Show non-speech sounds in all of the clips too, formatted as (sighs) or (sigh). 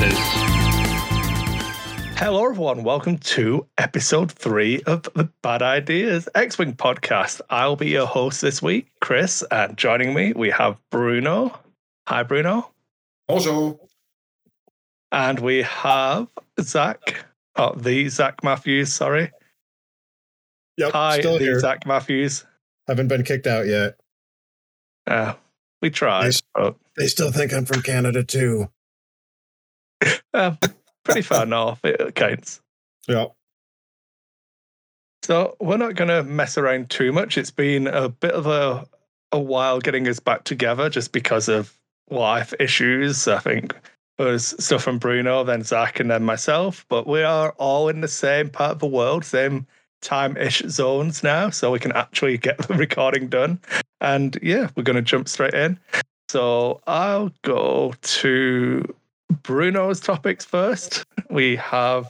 Ideas. Hello, everyone. Welcome to episode three of the Bad Ideas X Wing podcast. I'll be your host this week, Chris, and joining me, we have Bruno. Hi, Bruno. Bonjour. And we have Zach. Oh, the Zach Matthews, sorry. Yep, Hi, still the here. Zach Matthews. Haven't been kicked out yet. Uh, we tried. Nice. but, They still think I'm from Canada too. Uh, (laughs) pretty far north, it counts. Yeah. So we're not going to mess around too much. It's been a bit of a a while getting us back together, just because of life issues. I think there's stuff from Bruno, then Zach, and then myself. But we are all in the same part of the world, same time-ish zones now, so we can actually get the (laughs) recording done. And yeah, we're going to jump straight in. So I'll go to Bruno's topics first. We have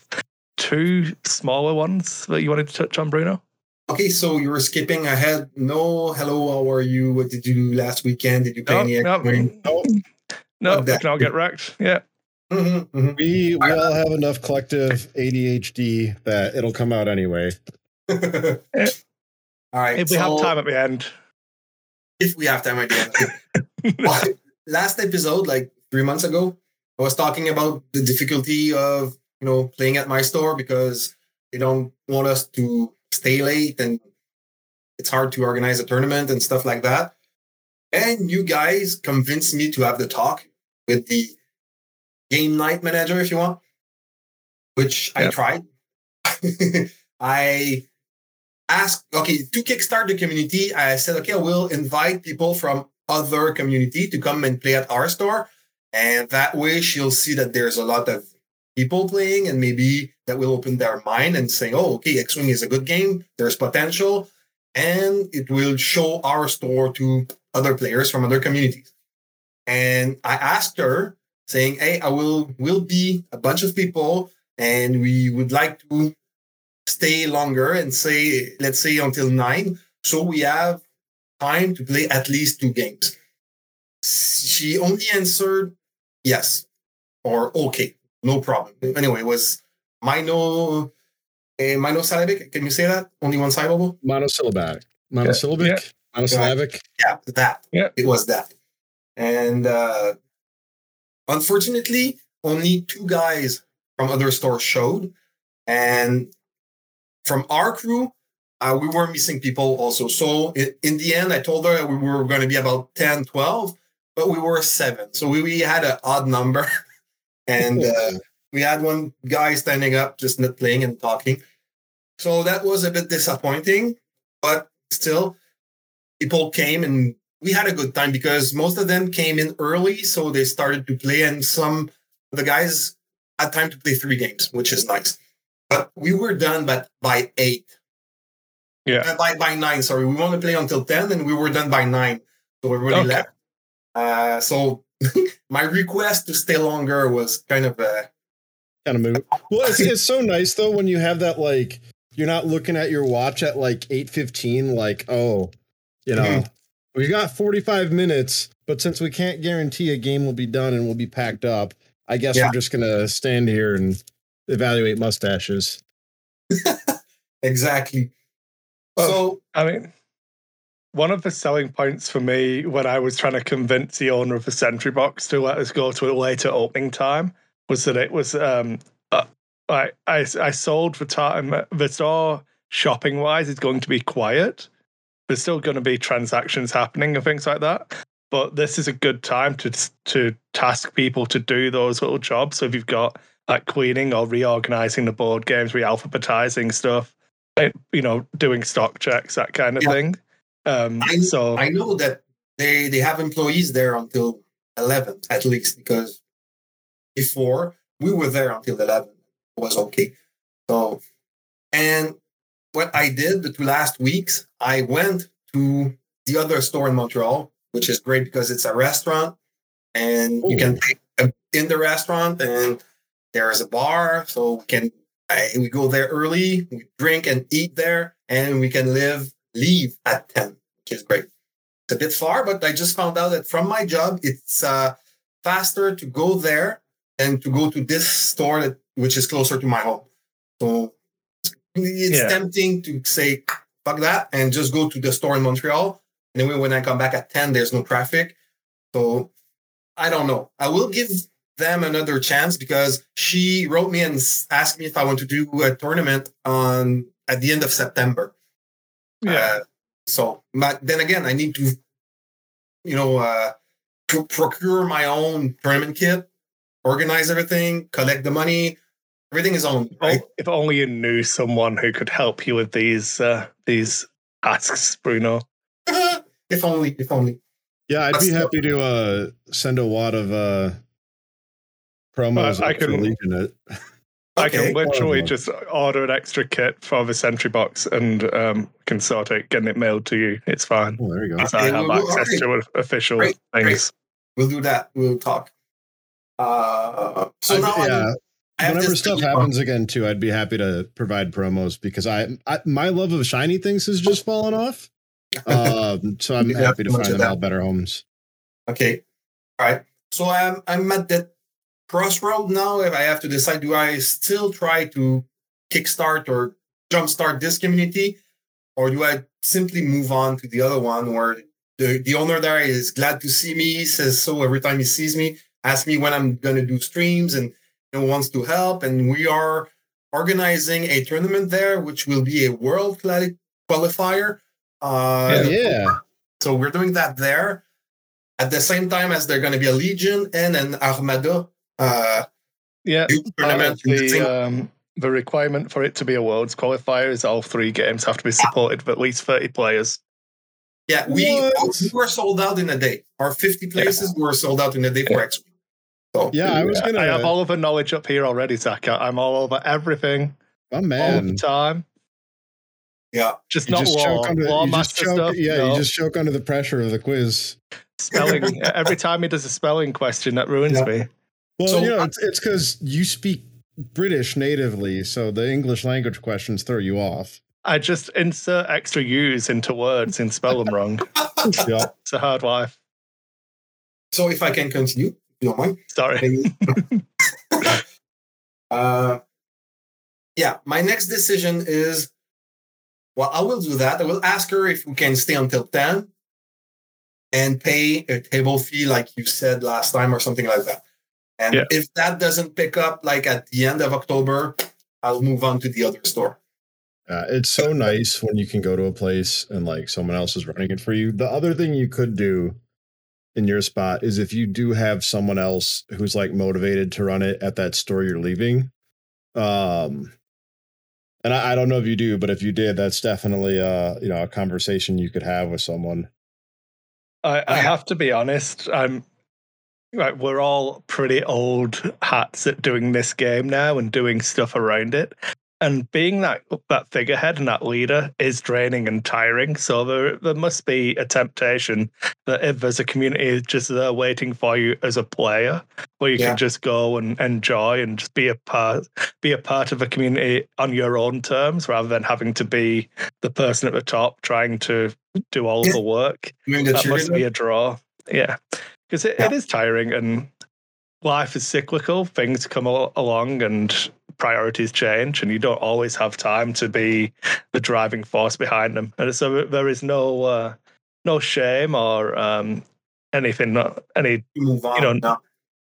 two smaller ones that you wanted to touch on, Bruno. Okay, so you were skipping ahead. No, hello, how are you? What did you do last weekend? Did you play No, any no, X-Wing? Oh, no, Fuck we that. can all get wrecked. Yeah. Mhm, mhm. we we all have enough collective ADHD that it'll come out anyway. (laughs) All right. If we so have time at the end. if we have time at the end. (laughs) Last episode, like three months ago, I was talking about the difficulty of you know playing at my store because they don't want us to stay late and it's hard to organize a tournament and stuff like that. And you guys convinced me to have the talk with the game night manager, if you want, which I tried. (laughs) I asked, okay, to kickstart the community, I said, okay, I will invite people from other community to come and play at our store. And that way she'll see that there's a lot of people playing and maybe that will open their mind and say, oh, okay, X-Wing is a good game. There's potential. And it will show our store to other players from other communities. And I asked her saying, hey, I will, will be a bunch of people and we would like to stay longer and say, let's say until nine. So we have time to play at least two games. She only answered yes or okay, no problem. Anyway, it was mono, uh, monosyllabic. Can you say that? Only one syllable? Monosyllabic. Monosyllabic. Yeah. Monosyllabic. Yeah, that. Yeah. It was that. And uh, unfortunately, only two guys from other stores showed. And from our crew, uh, we were missing people also. So i- in the end, I told her we were going to be about 10, 12, but we were seven. So we, we had an odd number. (laughs) and uh, we had one guy standing up, just not playing and talking. So that was a bit disappointing, but still, people came and we had a good time because most of them came in early. So they started to play, and some of the guys had time to play three games, which is nice. But we were done by, by eight. Yeah. Uh, by, by nine, sorry. We want to play until 10, and we were done by nine. So everybody Okay. left. Uh, so (laughs) my request to stay longer was kind of uh, Kind of move. Well, it's, it's so nice though when you have that like you're not looking at your watch at like eight fifteen. Like oh, you know, Mhm. we've got forty five minutes, but since we can't guarantee a game will be done and we'll be packed up, I guess Yeah. we're just gonna stand here and evaluate mustaches. (laughs) exactly. Well, so I mean, one of the selling points for me when I was trying to convince the owner of the Sentry Box to let us go to a later opening time was that it was um uh, I I I sold the time the store shopping wise is going to be quiet. There's still going to be transactions happening and things like that. But this is a good time to to task people to do those little jobs. So if you've got like cleaning or reorganizing the board games, re-alphabetizing stuff, eh, you know, doing stock checks, that kind of Yeah. thing. Um, I- so I know that they they have employees there until eleven at least because before we were there until eleven it was okay. So and what I did the two last weeks, I went to the other store in Montreal, which is great because it's a restaurant and you can take in the restaurant and there's a bar, so we can I, we go there early, we drink and eat there, and we can live leave at ten, which is great. It's a bit far, but I just found out that from my job, it's uh, faster to go there than to go to this store that, which is closer to my home. So it's Yeah. tempting to say fuck that and just go to the store in Montreal. Anyway, when I come back at 10, there's no traffic. So I don't know. I will give them another chance because she wrote me and asked me if I want to do a tournament on at the end of September. Yeah. Uh, so, but then again, I need to, you know, uh, pro- procure my own tournament kit, organize everything, collect the money. Everything is on, right? Oh, if only you knew someone who could help you with these uh, these asks, Bruno. (laughs) if only, if only. Yeah, I'd That's be the- happy to uh send a wad of uh promos I- I out for can- Legion it. I can literally Horrible. just order an extra kit for the Sentry box and um, can sort it, getting it mailed to you. It's fine. Oh, there you go. Because I have well, well, access okay. to official Great, things. We'll do that. We'll talk. Uh, so I'd- now yeah, I have whenever stuff thing- happens again too, I'd be happy to provide promos because I, I my love of shiny things has just fallen off. (laughs) Um, so I'm happy to find them that. out better homes. Okay. All right. So I'm I'm at that crossroad now. If I have to decide, do I still try to kickstart or jumpstart this community, or do I simply move on to the other one where the, the owner there is glad to see me, says so every time he sees me, asks me when I'm gonna do streams and you know, wants to help. And we are organizing a tournament there, which will be a world quali- qualifier. Uh, yeah, so we're doing that there at the same time as there's going to be a Legion and an Armada uh, Yeah. youth part of tournament. the The, um, the requirement for it to be a world's qualifier is all three games have to be supported with at least 30 players. yeah, we, we were sold out in a day. Our 50 places were sold out in a day for X. So yeah. I was gonna. I have all of the knowledge up here already, Zach. I- I'm all over everything oh all the man, time. yeah, Just you not just law. choke under. law You just master choke, stuff. yeah, no. you just choke under the pressure of the quiz. spelling. Every time he does a spelling question, that ruins Yeah. me. Well, So- you know, it's it's because you speak British natively, so the English language questions throw you off. I just insert extra U's into words and spell them wrong. (laughs) Yeah. It's a hard life. so if I can continue, if you don't mind. Sorry. (laughs) (laughs) Uh, yeah, my next decision is well, I will do that. I will ask her if we can stay until 10 and pay a table fee, like you said last time, or something like that. And Yeah. if that doesn't pick up, like at the end of October, I'll move on to the other store. Uh, it's so nice when you can go to a place and like someone else is running it for you. The other thing you could do in your spot is if you do have someone else who's like motivated to run it at that store you're leaving. Um, and I, I don't know if you do, but if you did, that's definitely uh you know a conversation you could have with someone. I, I have to be honest. I'm like we're all pretty old hats at doing this game now and doing stuff around it. And being that that figurehead and that leader is draining and tiring. So there there must be a temptation that if there's a community just there waiting for you as a player, where you Yeah. can just go and enjoy and just be a part be a part of a community on your own terms rather than having to be the person at the top trying to do all Yeah. the work Doing the that must be a draw. Yeah, because it, it Yeah. is tiring and life is cyclical. Things come al- along and priorities change, and you don't always have time to be the driving force behind them. And so there is no uh, no shame or um, anything, not any. to move on. know, now.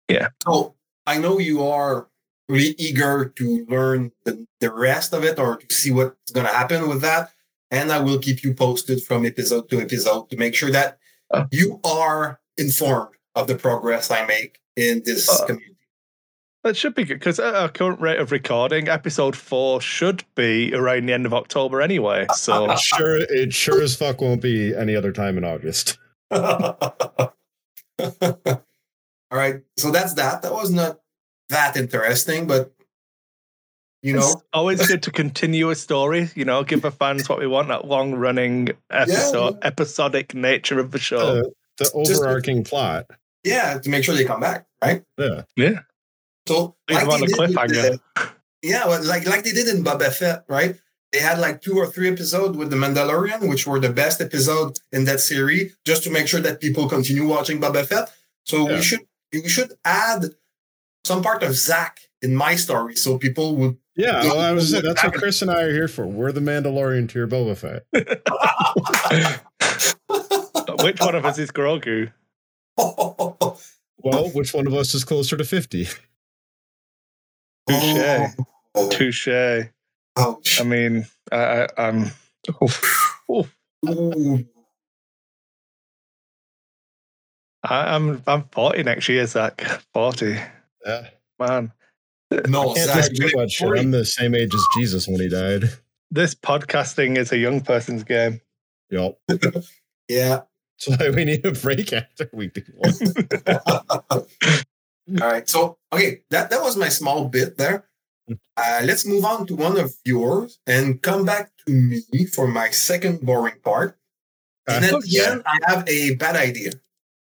yeah. So I know you are really eager to learn the, the rest of it or to see what's going to happen with that. And I will keep you posted from episode to episode to make sure that Uh. you are informed of the progress I make in this Uh. community. That should be good because at our current rate of recording, episode four should be around the end of October anyway. (laughs) So It sure, it sure as fuck won't be any other time in August. (laughs) All right. So that's that. That was not that interesting, but you know, It's always good (laughs) to continue a story, you know, give the fans what we want, that long running episode, episodic nature of the show. Uh, the Just- overarching plot. yeah, to make sure they come back, right? Yeah. Yeah. So Leave them on they a did with cliffhanger. the- yeah, well, like like they did in Boba Fett, right? They had like two or three episodes with the Mandalorian, which were the best episode in that series, just to make sure that people continue watching Boba Fett. So Yeah. we should we should add some part of Zach in my story, so people would. Yeah, well, I was saying that's what. Chris and I are here for. We're the Mandalorian to your Boba Fett. (laughs) (laughs) Which one of us is Grogu? (laughs) Well, which one of us is closer to 50? (laughs) Touche. Oh, Touche. ouch. I mean, I, I, I'm. oof, oof. Ooh. I, I'm I'm 40 next year, Zach. 40. Yeah. Man, No, Can't Zach, say too much. you're I'm the same age as Jesus when he died. this podcasting is a young person's game. Yup. (laughs) yeah. (laughs) That's why we need a break after we do one. (laughs) All right. So, okay, that, that was my small bit there. Uh, let's move on to one of yours and come back to me for my second boring part. And at the Okay. end, I have a bad idea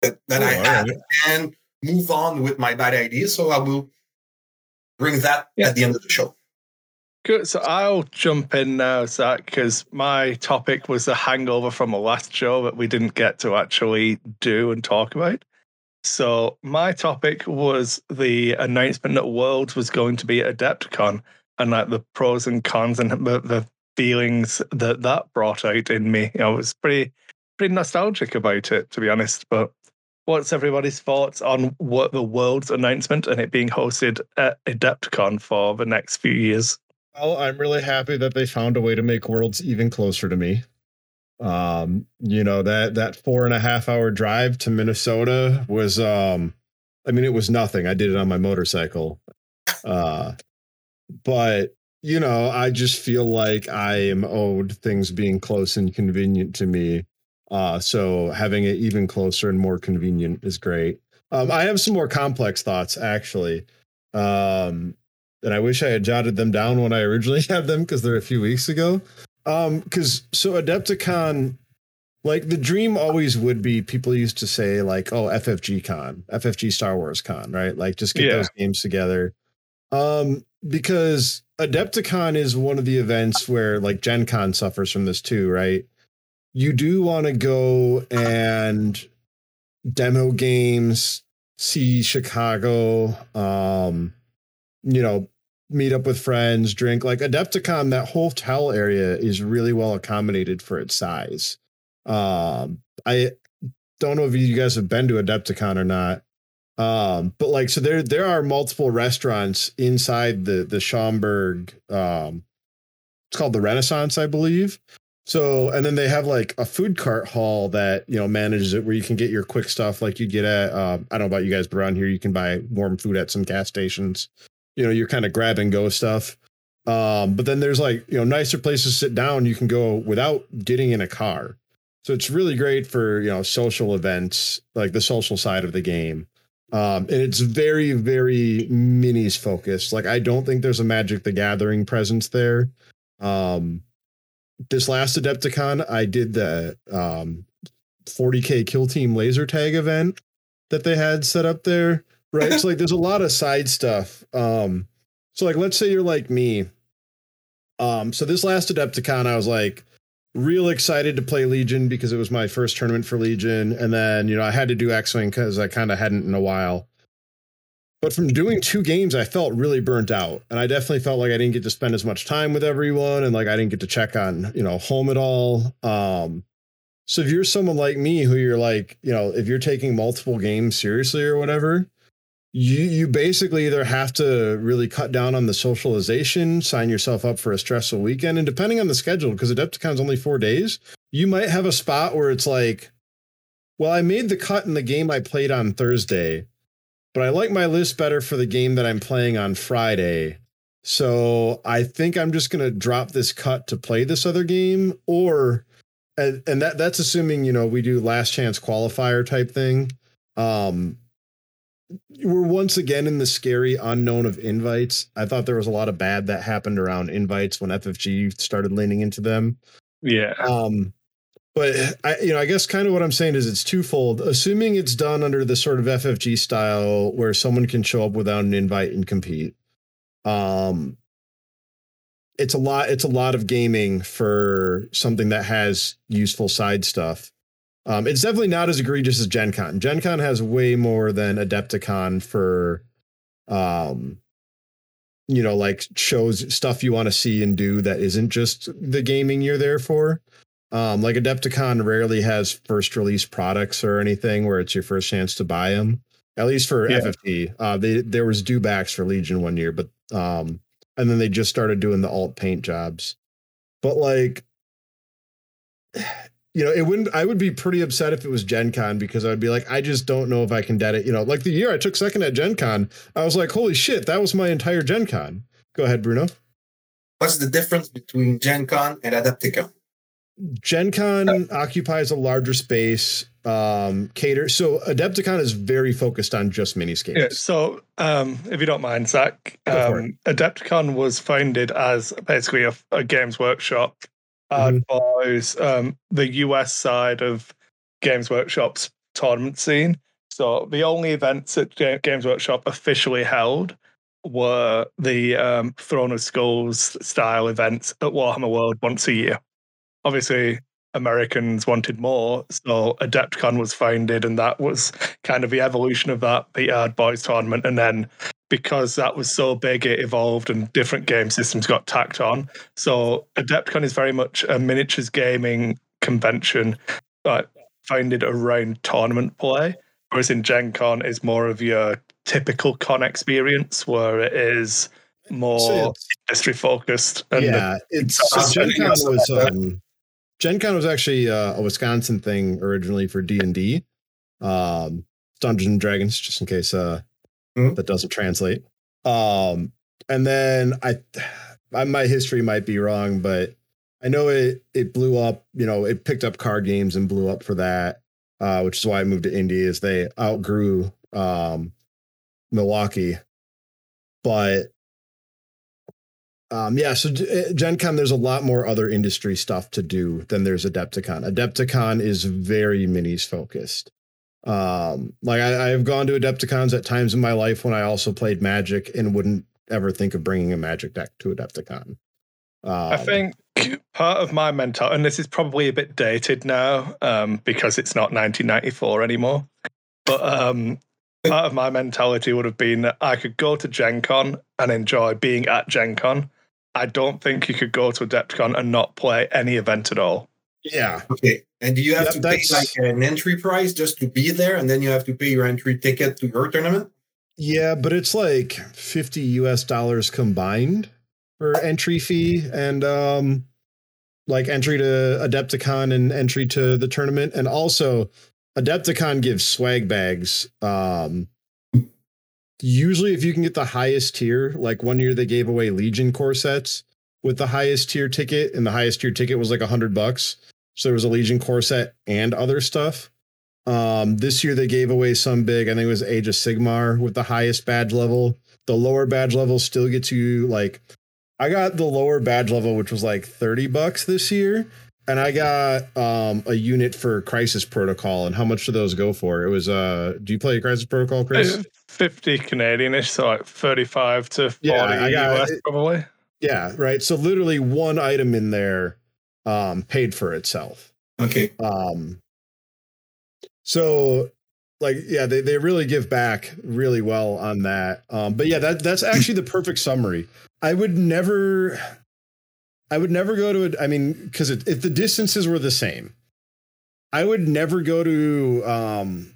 that, that I Oh, all had right. and move on with my bad idea. So I will bring that Yeah. at the end of the show. Good. So I'll jump in now, Zach, because my topic was the hangover from the last show that we didn't get to actually do and talk about. So my topic was the announcement that Worlds was going to be at Adepticon and like the pros and cons and the, the feelings that that brought out in me. You know, I was pretty pretty nostalgic about it, to be honest. But what's everybody's thoughts on what the Worlds announcement and it being hosted at Adepticon for the next few years? Well, I'm really happy that they found a way to make worlds even closer to me. Um, you know, that that four and a half hour drive to Minnesota was um I mean it was nothing. I did it on my motorcycle. Uh but you know, I just feel like I am owed things being close and convenient to me. Uh so having it even closer and more convenient is great. Um I have some more complex thoughts actually. Um and I wish I had jotted them down when I originally (laughs) had them because they're a few weeks ago. Um, because so Adepticon, like the dream always would be people used to say, like, oh, FFG Con, FFG Star Wars Con, right? Like just get Yeah. those games together. Um, because Adepticon is one of the events where like Gen Con suffers from this too, right? You do want to go and demo games, see Chicago, um, you know, meet up with friends, drink. Like Adepticon, that whole hotel area is really well accommodated for its size. Um, I don't know if you guys have been to Adepticon or not. Um, but like so there there are multiple restaurants inside the the Schaumburg um it's called the Renaissance, I believe. So and then they have like a food cart hall that you know manages it where you can get your quick stuff like you get at um, I don't know about you guys, but around here you can buy warm food at some gas stations you know, your kind of grab and go stuff. Um, but then there's like, you know, nicer places to sit down. You can go without getting in a car. So it's really great for, you know, social events, like the social side of the game. Um, and it's very, very minis focused. Like, I don't think there's a Magic the Gathering presence there. Um, this last Adepticon, I did the um, 40K Kill Team laser tag event that they had set up there right? (laughs) So like there's a lot of side stuff um so like let's say you're like me um so this last adepticon i was like real excited to play legion because it was my first tournament for legion and then you know i had to do x-wing because i kind of hadn't in a while. But from doing two games i felt really burnt out and i definitely felt like i didn't get to spend as much time with everyone and like i didn't get to check on you know home at all um so if you're someone like me who you're like you know if you're taking multiple games seriously or whatever you you basically either have to really cut down on the socialization, sign yourself up for a stressful weekend, and depending on the schedule, because Adepticon's only four days, you might have a spot where it's like, well, I made the cut in the game I played on Thursday, but I like my list better for the game that I'm playing on Friday. So I think I'm just gonna drop this cut to play this other game, or and, and that that's assuming you know we do last chance qualifier type thing. Um, we're once again in the scary unknown of invites. I thought there was a lot of bad that happened around invites when FFG started leaning into them. Yeah. Um, but I, you know, I guess kind of what I'm saying is it's twofold. Assuming it's done under the sort of FFG style where someone can show up without an invite and compete. Um, it's a lot. It's a lot of gaming for something that has useful side stuff. Um, it's definitely not as egregious as Gen Con. Gen Con has way more than Adepticon for um you know like shows stuff you want to see and do that isn't just the gaming you're there for um like adepticon rarely has first release products or anything where it's your first chance to buy them at least for Yeah. FFG uh they there was due backs for legion one year but um and then they just started doing the alt paint jobs but like you know, it wouldn't. I would be pretty upset if it was Gen Con because I would be like, I just don't know if I can get it. You know, like the year I took second at Gen Con, I was like, holy shit, that was my entire Gen Con. Go ahead, Bruno. What's the difference between Gen Con and Adepticon? Gen Con occupies a larger space, um, cater. So Adepticon is very focused on just miniscapes. Yeah, so um, if you don't mind, Zach, Go um, Adepticon was founded as basically a, a games workshop. Mhm. Ad Boys, um, the US side of Games Workshop's tournament scene. So the only events that Games Workshop officially held were the um, Throne of Skulls style events at Warhammer World once a year. Obviously, Americans wanted more, so Adepticon was founded, and that was kind of the evolution of that, the Ad Boys tournament. And then because that was so big, it evolved and different game systems got tacked on. So Adepticon is very much a miniatures gaming convention uh, founded around tournament play, whereas in Gen Con is more of your typical con experience where it is more So industry focused. And yeah, it's So so Gen Con was um, Gen Con was actually uh, a Wisconsin thing originally for D and D, um, Dungeons and Dragons, just in case uh, Mhm. that doesn't translate. Um, and then I, I, my history might be wrong, but I know it it blew up. You know, it picked up card games and blew up for that, uh, which is why I moved to Indy. Is they outgrew um, Milwaukee, but um, yeah, so G- Gen Con, there's a lot more other industry stuff to do than there's Adepticon. Adepticon is very minis focused. Um, like I, I have gone to Adepticons at times in my life when I also played Magic and wouldn't ever think of bringing a Magic deck to Adepticon. Um, I think part of my mental, and this is probably a bit dated now um, because it's not 1994 anymore. But um, part of my mentality would have been that I could go to Gen Con and enjoy being at Gen Con. I don't think you could go to Adepticon and not play any event at all. yeah, Okay. And do you have Yep, to pay like an entry price just to be there, and then you have to pay your entry ticket to your tournament? yeah, but it's like 50 US dollars combined for entry fee and um like entry to Adepticon and entry to the tournament. And also Adepticon gives swag bags. Um usually if you can get the highest tier, like one year they gave away Legion core sets with the highest tier ticket, and the highest tier ticket was like a hundred bucks. So there was a Legion core set and other stuff. Um, this year they gave away some big, I think it was Age of Sigmar with the highest badge level. The lower badge level still gets you like I got the lower badge level, which was like 30 bucks this year. And I got um a unit for Crisis Protocol. And how much do those go for? It was uh do you play Crisis Protocol, Chris? Uh, 50 Canadianish, so like 35 to 40 Yeah, I got US it. probably. Yeah, right. So literally one item in there um paid for itself. Okay. Um so like yeah, they, they really give back really well on that. Um but yeah, that that's actually the perfect summary. I would never I would never go to a I mean cuz if the distances were the same. I would never go to um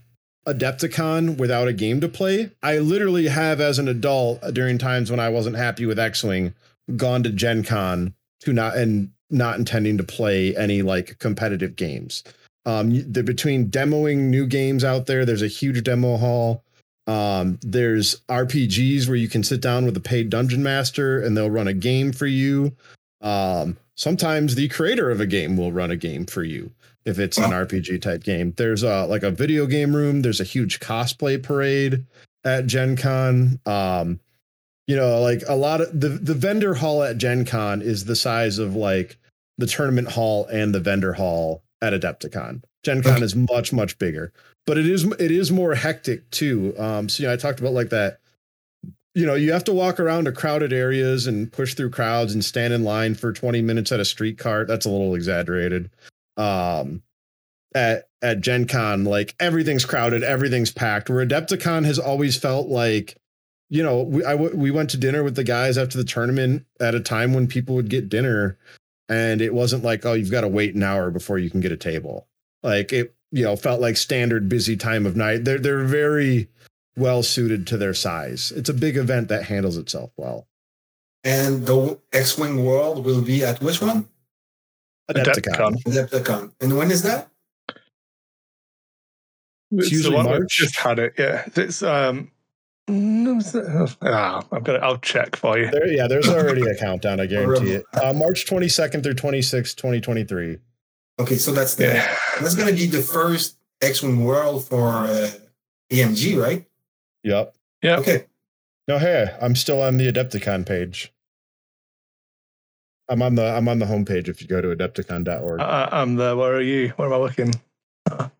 Adepticon without a game to play. I literally have as an adult during times when I wasn't happy with X-Wing gone to Gen Con to not and not intending to play any like competitive games. Um, the between demoing new games out there, there's a huge demo hall. Um, there's RPGs where you can sit down with a paid dungeon master and they'll run a game for you. Um, sometimes the creator of a game will run a game for you if it's an RPG type game. There's a like a video game room. There's a huge cosplay parade at Gen Con. Um, you know, like a lot of the the vendor hall at Gen Con is the size of like the tournament hall and the vendor hall at Adepticon. Gen Con is much much bigger, but it is it is more hectic too. Um, so you know, I talked about like that. You know, you have to walk around to crowded areas and push through crowds and stand in line for 20 minutes at a street cart. That's a little exaggerated. Um, at at Gen Con, like everything's crowded, everything's packed. Where Adepticon has always felt like you know, we I w- we went to dinner with the guys after the tournament at a time when people would get dinner, and it wasn't like oh you've got to wait an hour before you can get a table. Like it, you know, felt like standard busy time of night. They're they're very well suited to their size. It's a big event that handles itself well. And the X-Wing World will be at which one? Adepticon. Adepticon. And when is that? It's usually the one we've March. Just had it. Yeah, it's um. Ah, I'm gonna. I'll check for you. There, yeah, there's already a countdown. I (laughs) guarantee it. Uh, March 22nd through 26th, 2023. Okay, so that's the Yeah. that's gonna be the first X-Wing World for uh, AMG, right? Yep. Yeah. Okay. No, hey, I'm still on the Adepticon page. I'm on the I'm on the homepage if you go to adepticon.org. I, I'm there. Where are you? Where am I looking?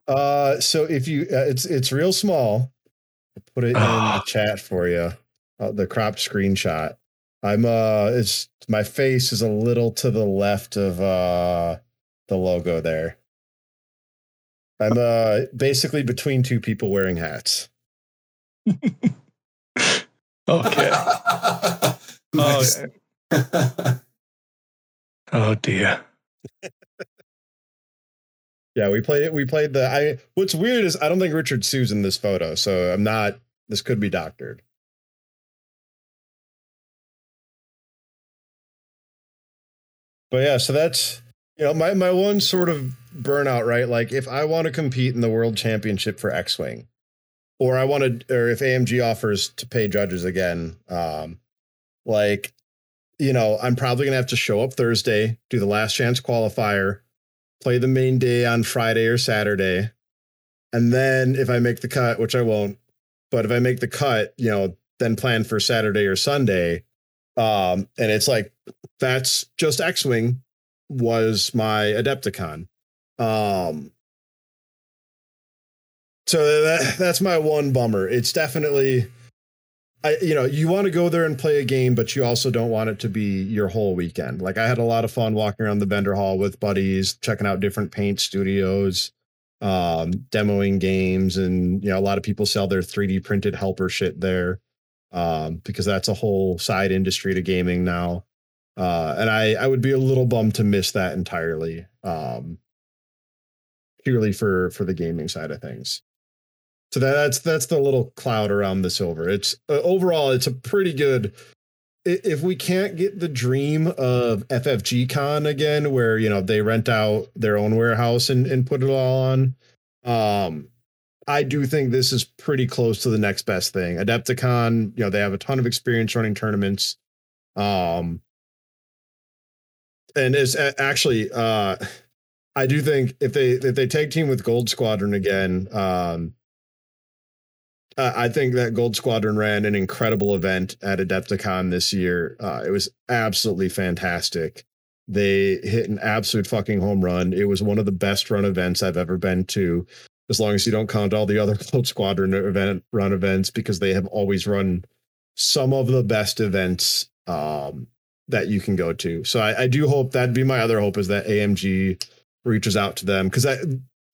Uh, so if you, uh, it's it's real small. I'll put it in the Ah. chat for you. Uh, the cropped screenshot. I'm uh, it's my face is a little to the left of uh the logo there. I'm uh basically between two people wearing hats. (laughs) Okay. Oh, (laughs) Nice. oh dear. (laughs) Yeah, we played we played the I what's weird is I don't think Richard Sue's in this photo, so I'm not this could be doctored. But yeah, so that's you know, my my one sort of burnout, right? Like if I want to compete in the world championship for X-Wing, or I want to or if AMG offers to pay judges again, um, like you know, I'm probably gonna have to show up Thursday, do the last chance qualifier, play the main day on Friday or Saturday. And then if I make the cut, which I won't, but if I make the cut, you know, then plan for Saturday or Sunday. Um, and it's like that's just X-Wing was my Adepticon. Um so that, that's my one bummer. It's definitely I you know, you want to go there and play a game, but you also don't want it to be your whole weekend. Like I had a lot of fun walking around the vendor hall with buddies, checking out different paint studios, um, demoing games, and you know, a lot of people sell their 3D printed helper shit there. Um, because that's a whole side industry to gaming now. Uh, and I, I would be a little bummed to miss that entirely. Um, purely for for the gaming side of things. So that's that's the little cloud around the silver. It's uh, overall it's a pretty good. If we can't get the dream of FFG Con again, where you know they rent out their own warehouse and and put it all on, um, I do think this is pretty close to the next best thing. Adepticon, you know, they have a ton of experience running tournaments. Um, and it's actually, uh, I do think if they if they tag team with Gold Squadron again, um, I I think that Gold Squadron ran an incredible event at Adepticon this year. Uh, it was absolutely fantastic. They hit an absolute fucking home run. It was one of the best run events I've ever been to, as long as you don't count all the other (laughs) Gold Squadron event run events, because they have always run some of the best events um, that you can go to. So I, I do hope that'd be my other hope is that AMG reaches out to them because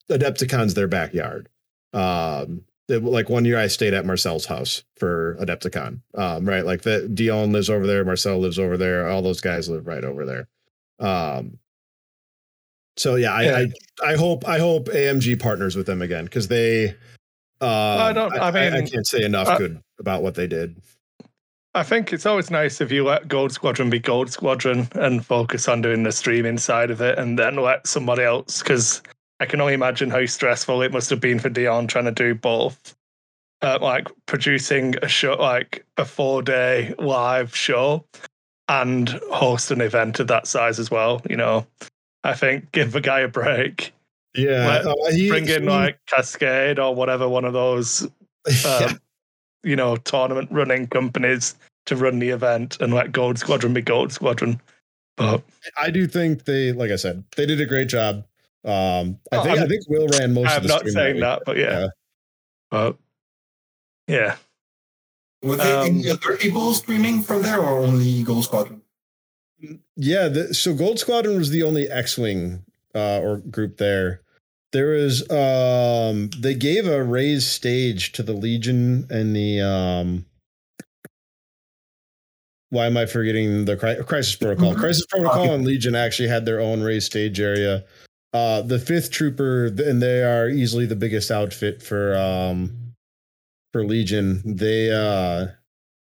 Adepticon's their backyard. Um, like one year I stayed at Marcel's house for Adepticon. Um, right. Like that Dion lives over there, Marcel lives over there, all those guys live right over there. Um so yeah, I Yeah. I, I hope I hope AMG partners with them again because they uh I don't- I I, mean, can't say enough uh, good about what they did. I think it's always nice if you let Gold Squadron be Gold Squadron and focus on doing the streaming side of it, and then let somebody else. Because I can only imagine how stressful it must have been for Dion trying to do both, uh, like producing a show, like a four-day live show, and host an event of that size as well. You know, I think give the guy a break. Yeah. Uh, he- Bring in he- like Cascade or whatever one of those (laughs) yeah. um, you know, tournament running companies to run the event and let Gold Squadron be Gold Squadron. But I do think they, like I said, they did a great job. Um, I Oh, think i I'm- think Will ran most. of I'm the not stream saying week. that, but yeah. Yeah. But yeah. Were there any Um, other people streaming from there or only Gold Squadron? Yeah, the, so Gold Squadron was the only X-wing uh, or group there. There was um, they gave a raised stage to the Legion and the um, why am I forgetting the Cri- Crisis Protocol? Mhm. Crisis Protocol and Legion actually had their own raised stage area. Uh, the Fifth Trooper, and they are easily the biggest outfit for um, for Legion. They uh,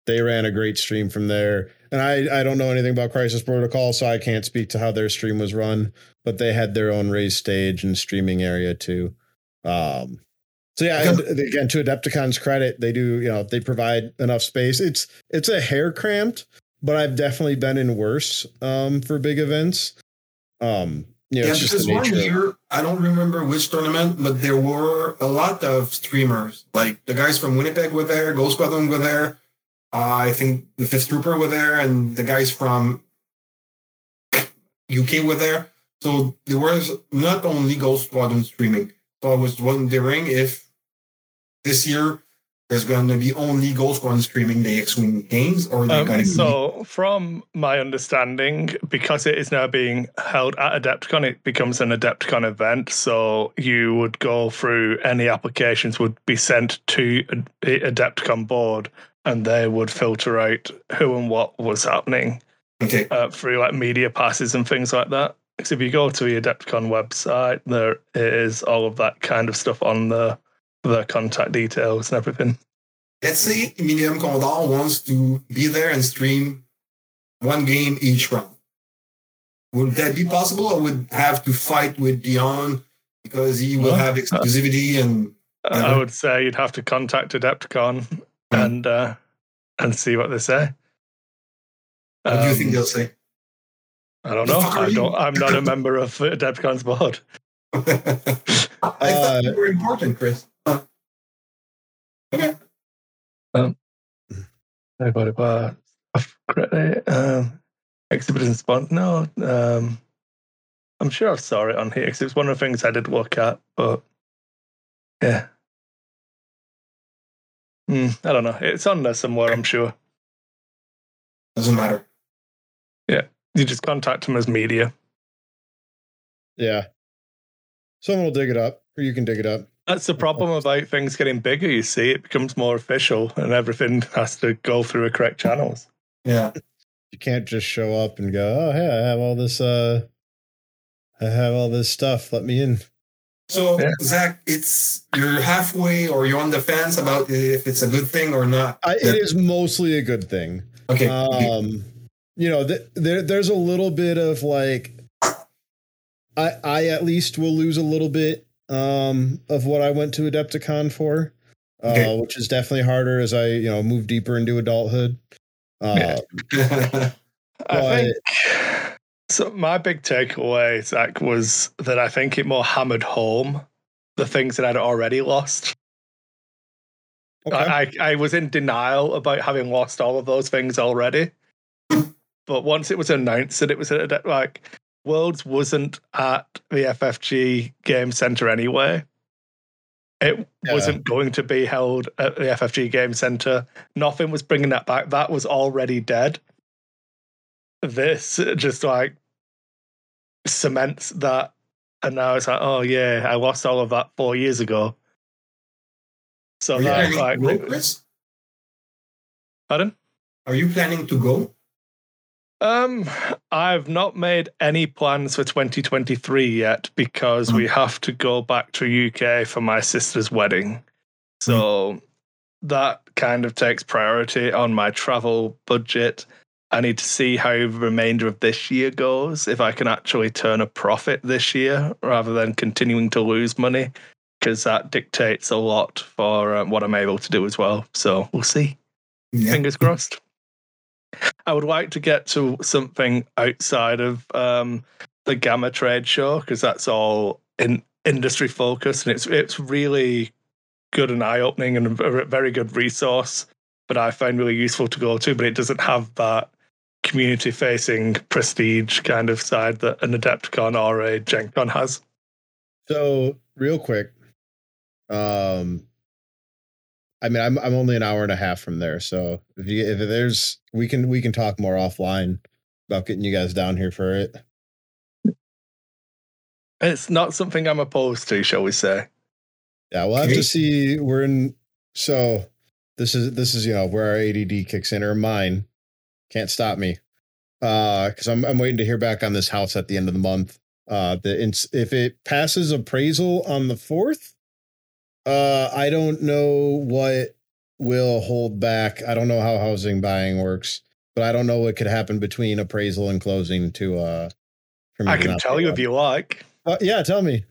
they ran a great stream from there, and I I don't know anything about Crisis Protocol, so I can't speak to how their stream was run. But they had their own race stage and streaming area too. Um, so yeah, and again, to Adepticon's credit, they do you know they provide enough space. It's it's a hair cramped, but I've definitely been in worse um, for big events. Um, you know, yeah, because one year I don't remember which tournament, but there were a lot of streamers. Like the guys from Winnipeg were there, Ghost Squadron were there. Uh, I think the Fifth Trooper were there, and the guys from UK were there. So there was not only Ghost Squadron streaming. So I was wondering if this year there's going to be only Ghost Squadron streaming the X-wing games, or they're Um, going to so, from my understanding, because it is now being held at Adepticon, it becomes an Adepticon event. So, you would go through any applications would be sent to a Adepticon board, and they would filter out who and what was happening okay. uh, through like media passes and things like that. Because if you go to the Adepticon website, there is all of that kind of stuff on the the contact details and everything. Let's say Medium Condor wants to be there and stream one game each round. Would that be possible, or would have to fight with Dion because he will have exclusivity and I would say you'd have to contact Adepticon (laughs) Mhm. and uh, and see what they say. what do you Um, think they'll say? I don't know. I don't. I'm not a member of Adepticon's board. (laughs) I thought they were important, Chris. Everybody about credit um, exhibit and spot. No, um, I'm sure I saw it on here because it's one of the things I did look at. But yeah, Hmm, I don't know. It's on there somewhere. I'm sure. Doesn't matter. Yeah. You just contact them as media. Yeah. Someone will dig it up, or you can dig it up. That's the problem about things getting bigger. You see, it becomes more official, and everything has to go through the correct channels. Yeah. You can't just show up and go, "Oh, hey, I have all this. Uh, I have all this stuff. Let me in." So Yeah. Zach, it's you're halfway or you're on the fence about if it's a good thing or not. I, It is mostly a good thing. Okay. Um, you know, th- there there's a little bit of like, I I at least will lose a little bit um of what I went to Adepticon for, uh, Okay. which is definitely harder as I you know move deeper into adulthood. Uh, (laughs) (laughs) I But- think so. My big takeaway, Zach, was that I think it more hammered home the things that I'd already lost. okay. I, I, I was in denial about having lost all of those things already. (laughs) but once it was announced that it was at a- like Worlds wasn't at the FFG Game Center anyway. It Yeah. wasn't going to be held at the FFG Game Center. Nothing was bringing that back. That was already dead. This just like cements that. And now it's like, oh yeah, I lost all of that four years ago. So Are you that, like, Chris? pardon? Are you planning to go? Um, I've not made any plans for 2023 yet because we have to go back to UK for my sister's wedding. So that kind of takes priority on my travel budget. I need to see how the remainder of this year goes, if I can actually turn a profit this year rather than continuing to lose money, because that dictates a lot for uh, what I'm able to do as well. So we'll see Yeah. fingers crossed. I would like to get to something outside of um, the GAMA trade show because that's all in industry focused and it's it's really good and eye opening and a very good resource. But I find really useful to go to, but it doesn't have that community facing prestige kind of side that an Adepticon or a has. So real quick, um, I mean, I'm I'm only an hour and a half from there, so if you if there's we can we can talk more offline about getting you guys down here for it. It's not something I'm opposed to, shall we say. Yeah, we'll have to see. We're in. So this is this is you know where our ADD kicks in or mine. Can't stop me. Uh, because I'm I'm waiting to hear back on this house at the end of the month. Uh, the ins- if it passes appraisal on the fourth, uh, I don't know what will hold back. I don't know how housing buying works, but I don't know what could happen between appraisal and closing to uh. for me I can tell you if you like. Uh, yeah, tell me.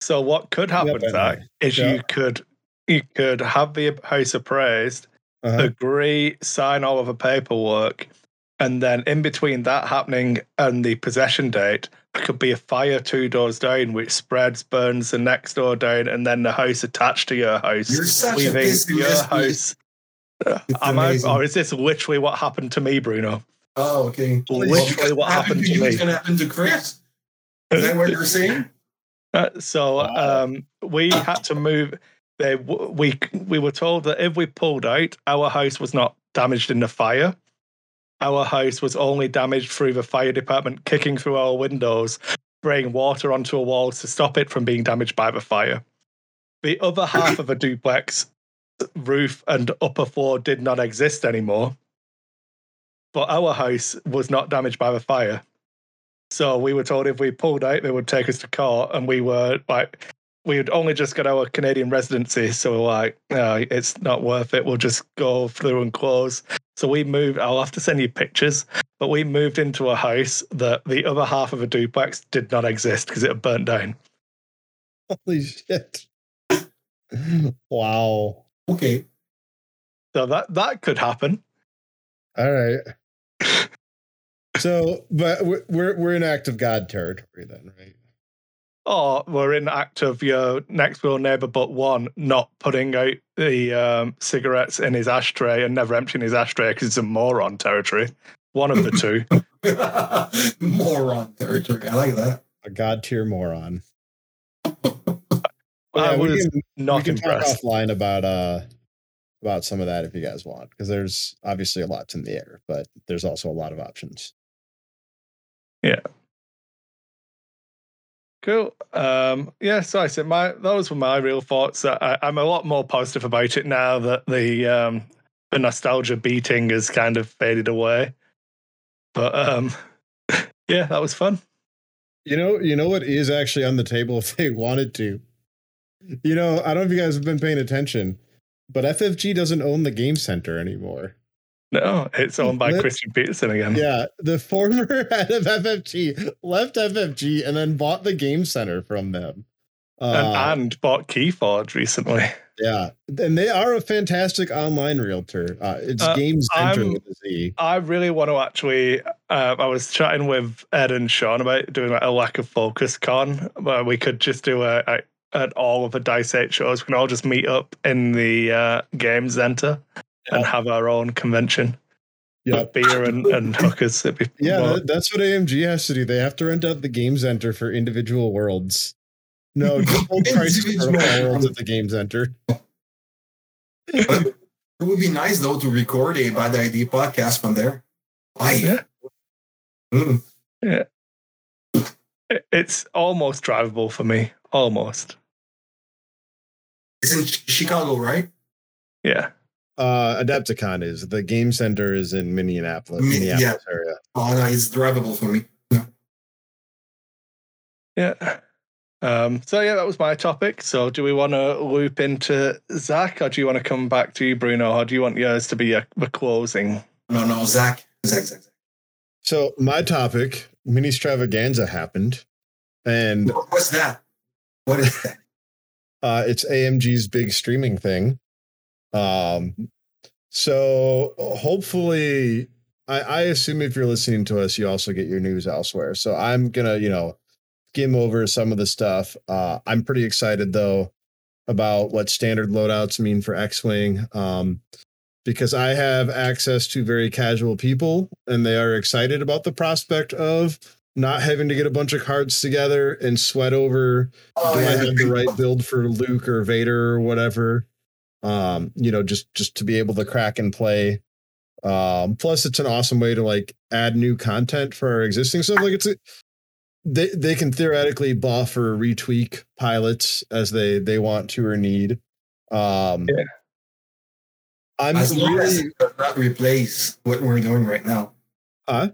So what could happen, Yeah, Zach, is yeah. you could you could have the house appraised, Uh-huh. agree, sign all of the paperwork, and then in between that happening and the possession date, could be a fire two doors down, which spreads, burns the next door down, and then the house attached to your house, You're such a leaving your pessimist. house. It's Am I, or is this literally what happened to me, Bruno? Oh, okay. Literally what happened to you me. is going to happen to Chris. Is that what you're saying? (laughs) Uh, so Wow. um, we had to move. They we we were told that if we pulled out, our house was not damaged in the fire. Our house was only damaged through the fire department kicking through our windows, spraying water onto a wall to stop it from being damaged by the fire. The other half of the duplex roof and upper floor did not exist anymore. But our house was not damaged by the fire. So we were told if we pulled out, they would take us to court, and we were like, we had only just got our Canadian residency, so we're like, no, it's not worth it. We'll just go through and close. So we moved. I'll have to send you pictures, but we moved into a house that the other half of a duplex did not exist because it had burnt down. Holy shit! wow. Okay. So that that could happen. All right. So, but we're we're, we're in active God territory then, right? Or we're in act of your next door neighbor, but one not putting out the um, cigarettes in his ashtray and never emptying his ashtray because it's a moron territory. One of the (laughs) two. Moron territory. I like that. A God tier moron. I Yeah, we was can, we not can talk impressed. offline about uh about some of that if you guys want, because there's obviously a lot in the air, but there's also a lot of options. Cool. Um, yeah, so I said my those were my real thoughts. I, I'm a lot more positive about it now that the um, the nostalgia beating has kind of faded away. But um, (laughs) yeah, that was fun. You know, you know what is actually on the table if they wanted to. You know, I don't know if you guys have been paying attention, but FFG doesn't own the game center anymore. No, it's owned by Christian Petersen again. Yeah, the former (laughs) head of FFG left FFG and then bought the game center from them. And, Uh, and bought Keyforge recently. yeah, and they are a fantastic online realtor. Uh, it's Uh, Game Center with a Z. I really want to actually. Uh, I was chatting with Ed and Sean about doing like a lack of focus con, where we could just do a, a at all of the Dice Eight shows. We can all just meet up in the uh, game center and have our own convention. Yep. beer and, and (laughs) hookers. Be Yeah, that, that's what AMG has to do. They have to rent out the game center for individual worlds. No, just hold prices for Individual worlds worlds. at the game center. It would be nice though to record a bad idea podcast from there. Live. Yeah. Mm. it- it's almost drivable for me. Almost. It's in Chicago, right? Yeah. Uh, Adepticon is the game center is in Minneapolis, Mi- Minneapolis area. Oh no, it's drivable for me. Yeah. Um, so yeah, that was my topic. So do we want to loop into Zach, or do you want to come back to you, Bruno, or do you want yours to be a, the closing? No, no, Zach. Zach, Zach, Zach. So my topic, mini extravaganza happened, and What's that? What is that? (laughs) uh, it's AMG's big streaming thing. Um, so hopefully, I, I assume if you're listening to us, you also get your news elsewhere. So I'm gonna, you know, skim over some of the stuff. Uh, I'm pretty excited though about what standard loadouts mean for X-wing. Um, because I have access to very casual people, and they are excited about the prospect of not having to get a bunch of cards together and sweat over Oh, do I have the right build for Luke or Vader or whatever? Um, you know, just just to be able to crack and play. Um, plus it's an awesome way to like add new content for our existing stuff. Like it's a, they they can theoretically buff or retweak pilots as they they want to or need. Um Yeah. I'm As long as really it does not replace what we're doing right now. Huh?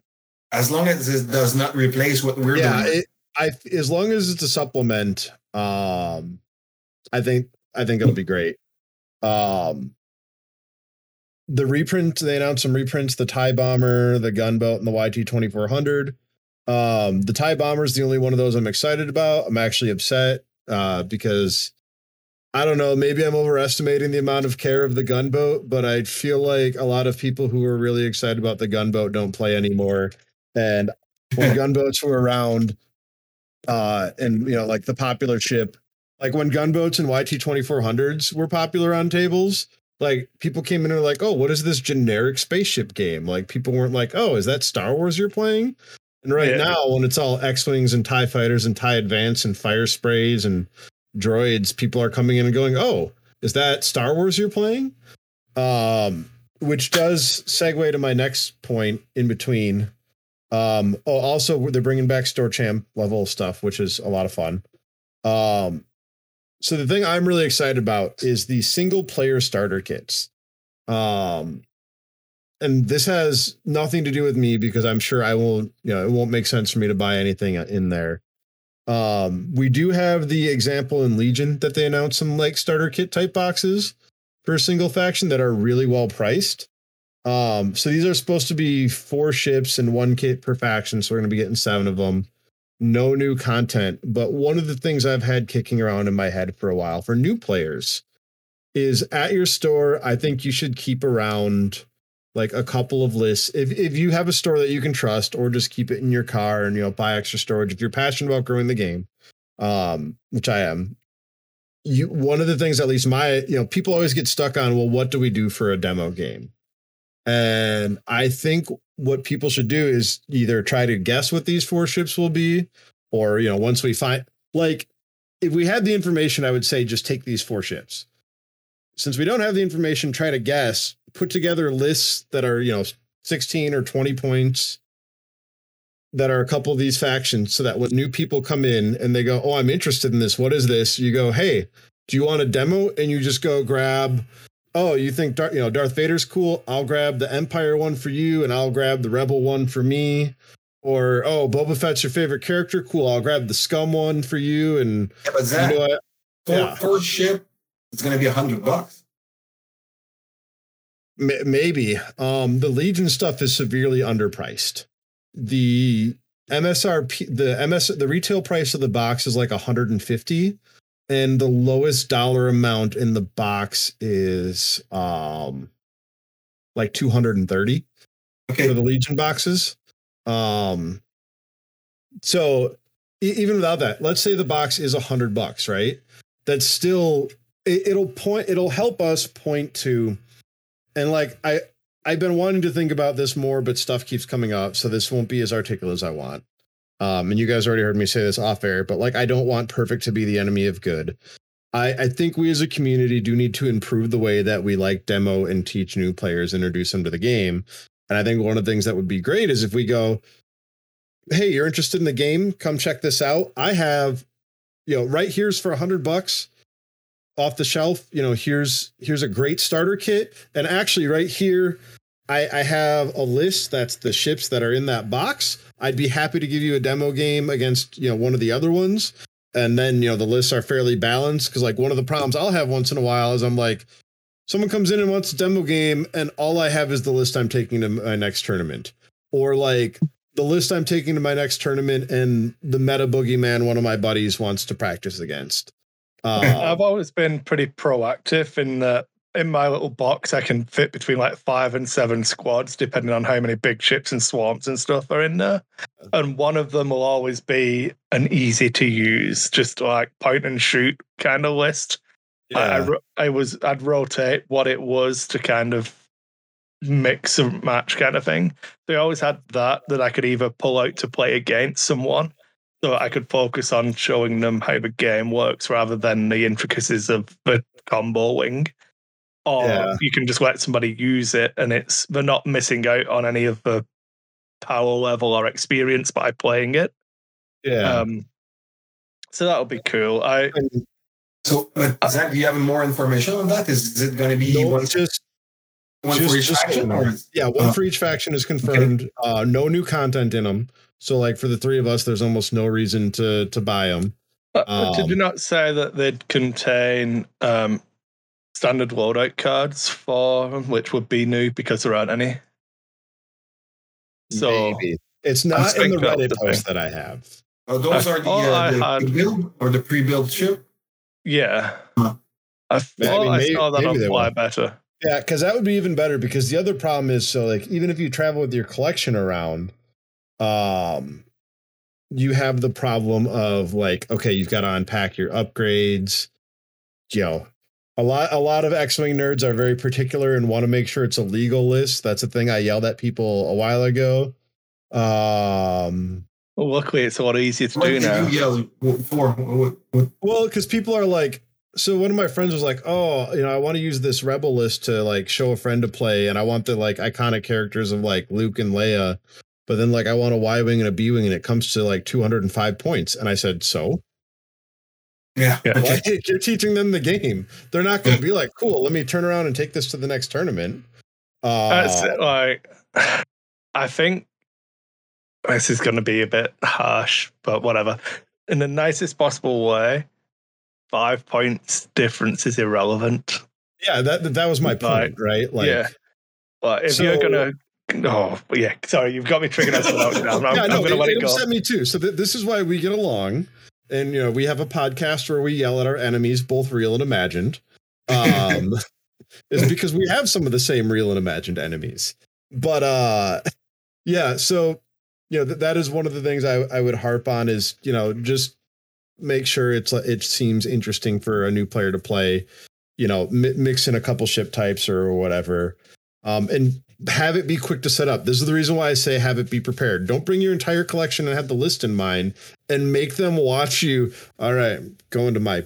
As long as it does not replace what we're yeah, doing. it, I as long as it's a supplement, um, I think I think it'll be great. Um, the reprint they announced some reprints: the Tie Bomber, the Gunboat, and the YT twenty four hundred. Um, the Tie Bomber is the only one of those I'm excited about. I'm actually upset uh, because I don't know. Maybe I'm overestimating the amount of care of the gunboat, but I feel like a lot of people who are really excited about the gunboat don't play anymore. And when (laughs) gunboats were around, uh, and you know, like the popular ship, like when gunboats and YT 2400s were popular on tables, like people came in and were like, oh, what is this generic spaceship game? Like people weren't like, oh, is that Star Wars you're playing? And right Yeah. now, when it's all X Wings and TIE fighters and TIE Advance and fire sprays and droids, people are coming in and going, oh, is that Star Wars you're playing? Um, which does segue to my next point in between. Um, oh, also they're bringing back store champ level stuff, which is a lot of fun. Um, so the thing I'm really excited about is the single player starter kits. Um, and this has nothing to do with me because I'm sure I won't, you know, it won't make sense for me to buy anything in there. Um, we do have the example in Legion that they announced some like starter kit type boxes for a single faction that are really well priced. Um, so these are supposed to be four ships and one kit per faction. So we're going to be getting seven of them. No new content. But one of the things I've had kicking around in my head for a while for new players is at your store, I think you should keep around like a couple of lists. If if you have a store that you can trust, or just keep it in your car and you know buy extra storage. If you're passionate about growing the game, um, which I am, you one of the things at least my you know people always get stuck on well what do we do for a demo game and i think what people should do is either try to guess what these four ships will be or you know once we find like if we had the information i would say just take these four ships since we don't have the information try to guess put together lists that are you know 16 or 20 points that are a couple of these factions so that when new people come in and they go, Oh, I'm interested in this. What is this? You go, Hey, do you want a demo? And you just go grab, Oh, you think Darth, you know, Darth Vader's cool. I'll grab the Empire one for you and I'll grab the Rebel one for me. Or, oh, Boba Fett's your favorite character. Cool. I'll grab the Scum one for you. And Yeah, but you know what? for, yeah. for ship, it's going to be a hundred bucks. Maybe. Um, the Legion stuff is severely underpriced. The MSRP, the MS, the retail price of the box is like 150, and the lowest dollar amount in the box is um like 230 okay. for the Legion boxes. Um, so e- even without that, let's say the box is a hundred bucks, right? That's still it, it'll point. It'll help us point to, and like I I've been wanting to think about this more, but stuff keeps coming up, so this won't be as articulate as I want. Um, and you guys already heard me say this off air, but like I don't want perfect to be the enemy of good. I, I think we as a community do need to improve the way that we like demo and teach new players, introduce them to the game. And I think one of the things that would be great is if we go, hey, you're interested in the game? Come check this out. I have, you know, right here's for a hundred bucks off the shelf. You know, here's here's a great starter kit. And actually, right here, I, I have a list that's the ships that are in that box. I'd be happy to give you a demo game against, you know, one of the other ones. And then, you know, the lists are fairly balanced. Cause like one of the problems I'll have once in a while is I'm like, someone comes in and wants a demo game, and all I have is the list I'm taking to my next tournament. Or like the list I'm taking to my next tournament, and the meta boogeyman one of my buddies wants to practice against. Uh, (laughs) I've always been pretty proactive in that in my little box I can fit between like five and seven squads depending on how many big ships and swamps and stuff are in there. And one of them will always be an easy to use, just like point and shoot kind of list. I, I, I was I'd rotate what it was to kind of mix and match kind of thing. They always had that that I could either pull out to play against someone, so I could focus on showing them how the game works rather than the intricacies of the comboing. Or Yeah. you can just let somebody use it, and it's they're not missing out on any of the power level or experience by playing it. yeah. Um, so that would be cool. I And So, but Zach, do you have more information on that? Is, is it going to be no, once? just One Just- for each just faction, or Yeah, one Uh, for each faction is confirmed. Uh, no new content in them. So, like for the three of us, there's almost no reason to to buy them. Uh, uh, Did you Um, not say that they'd contain um, standard loadout cards for them, which would be new because there aren't any? So Maybe it's not in the Reddit the post that I have. oh, those I are the, uh, the, had- the build or the pre-built ship. yeah, Huh. I I thought mean, I, saw that maybe on they Fly. Better. Yeah, because that would be even better. Because the other problem is, so like even if you travel with your collection around, um, you have the problem of like, okay, you've got to unpack your upgrades. You know, a lot a lot of X-wing nerds are very particular and want to make sure it's a legal list. That's a thing I yelled at people a while ago. Um, Well, luckily, it's a lot easier to What do did now. you yell for? What, what, Well, because people are like, so one of my friends was like, oh, you know, I want to use this rebel list to like show a friend to play, and I want the like iconic characters of like Luke and Leia, but then like I want a Y wing and a B wing, and it comes to like 205 points. And I said, so yeah. Yeah. Like, you're teaching them the game. They're not going to be like, cool, let me turn around and take this to the next tournament. That's Uh, like, I think this is going to be a bit harsh, but whatever. In the nicest possible way, five points difference is irrelevant. yeah, that that- that was my Right. point, right? Like, yeah, but if you're gonna, oh yeah, sorry, you've got me triggered as well. (laughs) I'm, I'm, yeah, no, I'm gonna it, let it it go. upset me too. So th- this is why we get along, and you know we have a podcast where we yell at our enemies, both real and imagined. Um, (laughs) is because we have some of the same real and imagined enemies. But uh, yeah, so you know th- that is one of the things I I would harp on is you know just make sure it's it seems interesting for a new player to play. You know, mi- mix in a couple ship types or whatever. Um, and have it be quick to set up. This is the reason why I say have it be prepared. Don't bring your entire collection and have the list in mind and make them watch you. All right, go into my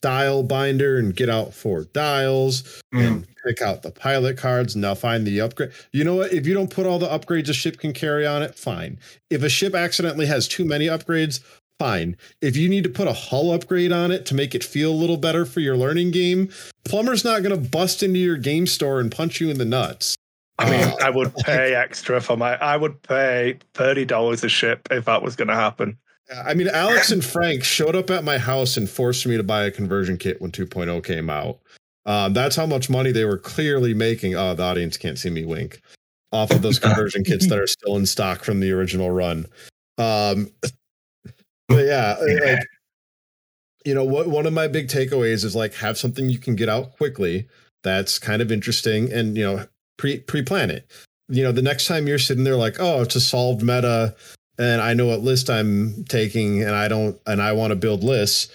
dial binder and get out four dials Mm. and pick out the pilot cards. Now find the upgrade. You know what? If you don't put all the upgrades a ship can carry on it, fine. If a ship accidentally has too many upgrades, fine. If you need to put a hull upgrade on it to make it feel a little better for your learning game, Plumber's not going to bust into your game store and punch you in the nuts. I mean, Uh, I would pay extra for my. I would pay thirty dollars a ship if that was going to happen. I mean, Alex and Frank showed up at my house and forced me to buy a conversion kit when 2.0 came out. Um, that's how much money they were clearly making. Oh, the audience can't see me wink off of those conversion kits that are still in stock from the original run. Um, but yeah, like, you know, what one of my big takeaways is like have something you can get out quickly that's kind of interesting and you know pre pre plan it. You know, the next time you're sitting there like, oh, it's a solved meta and I know what list I'm taking and I don't and I want to build lists,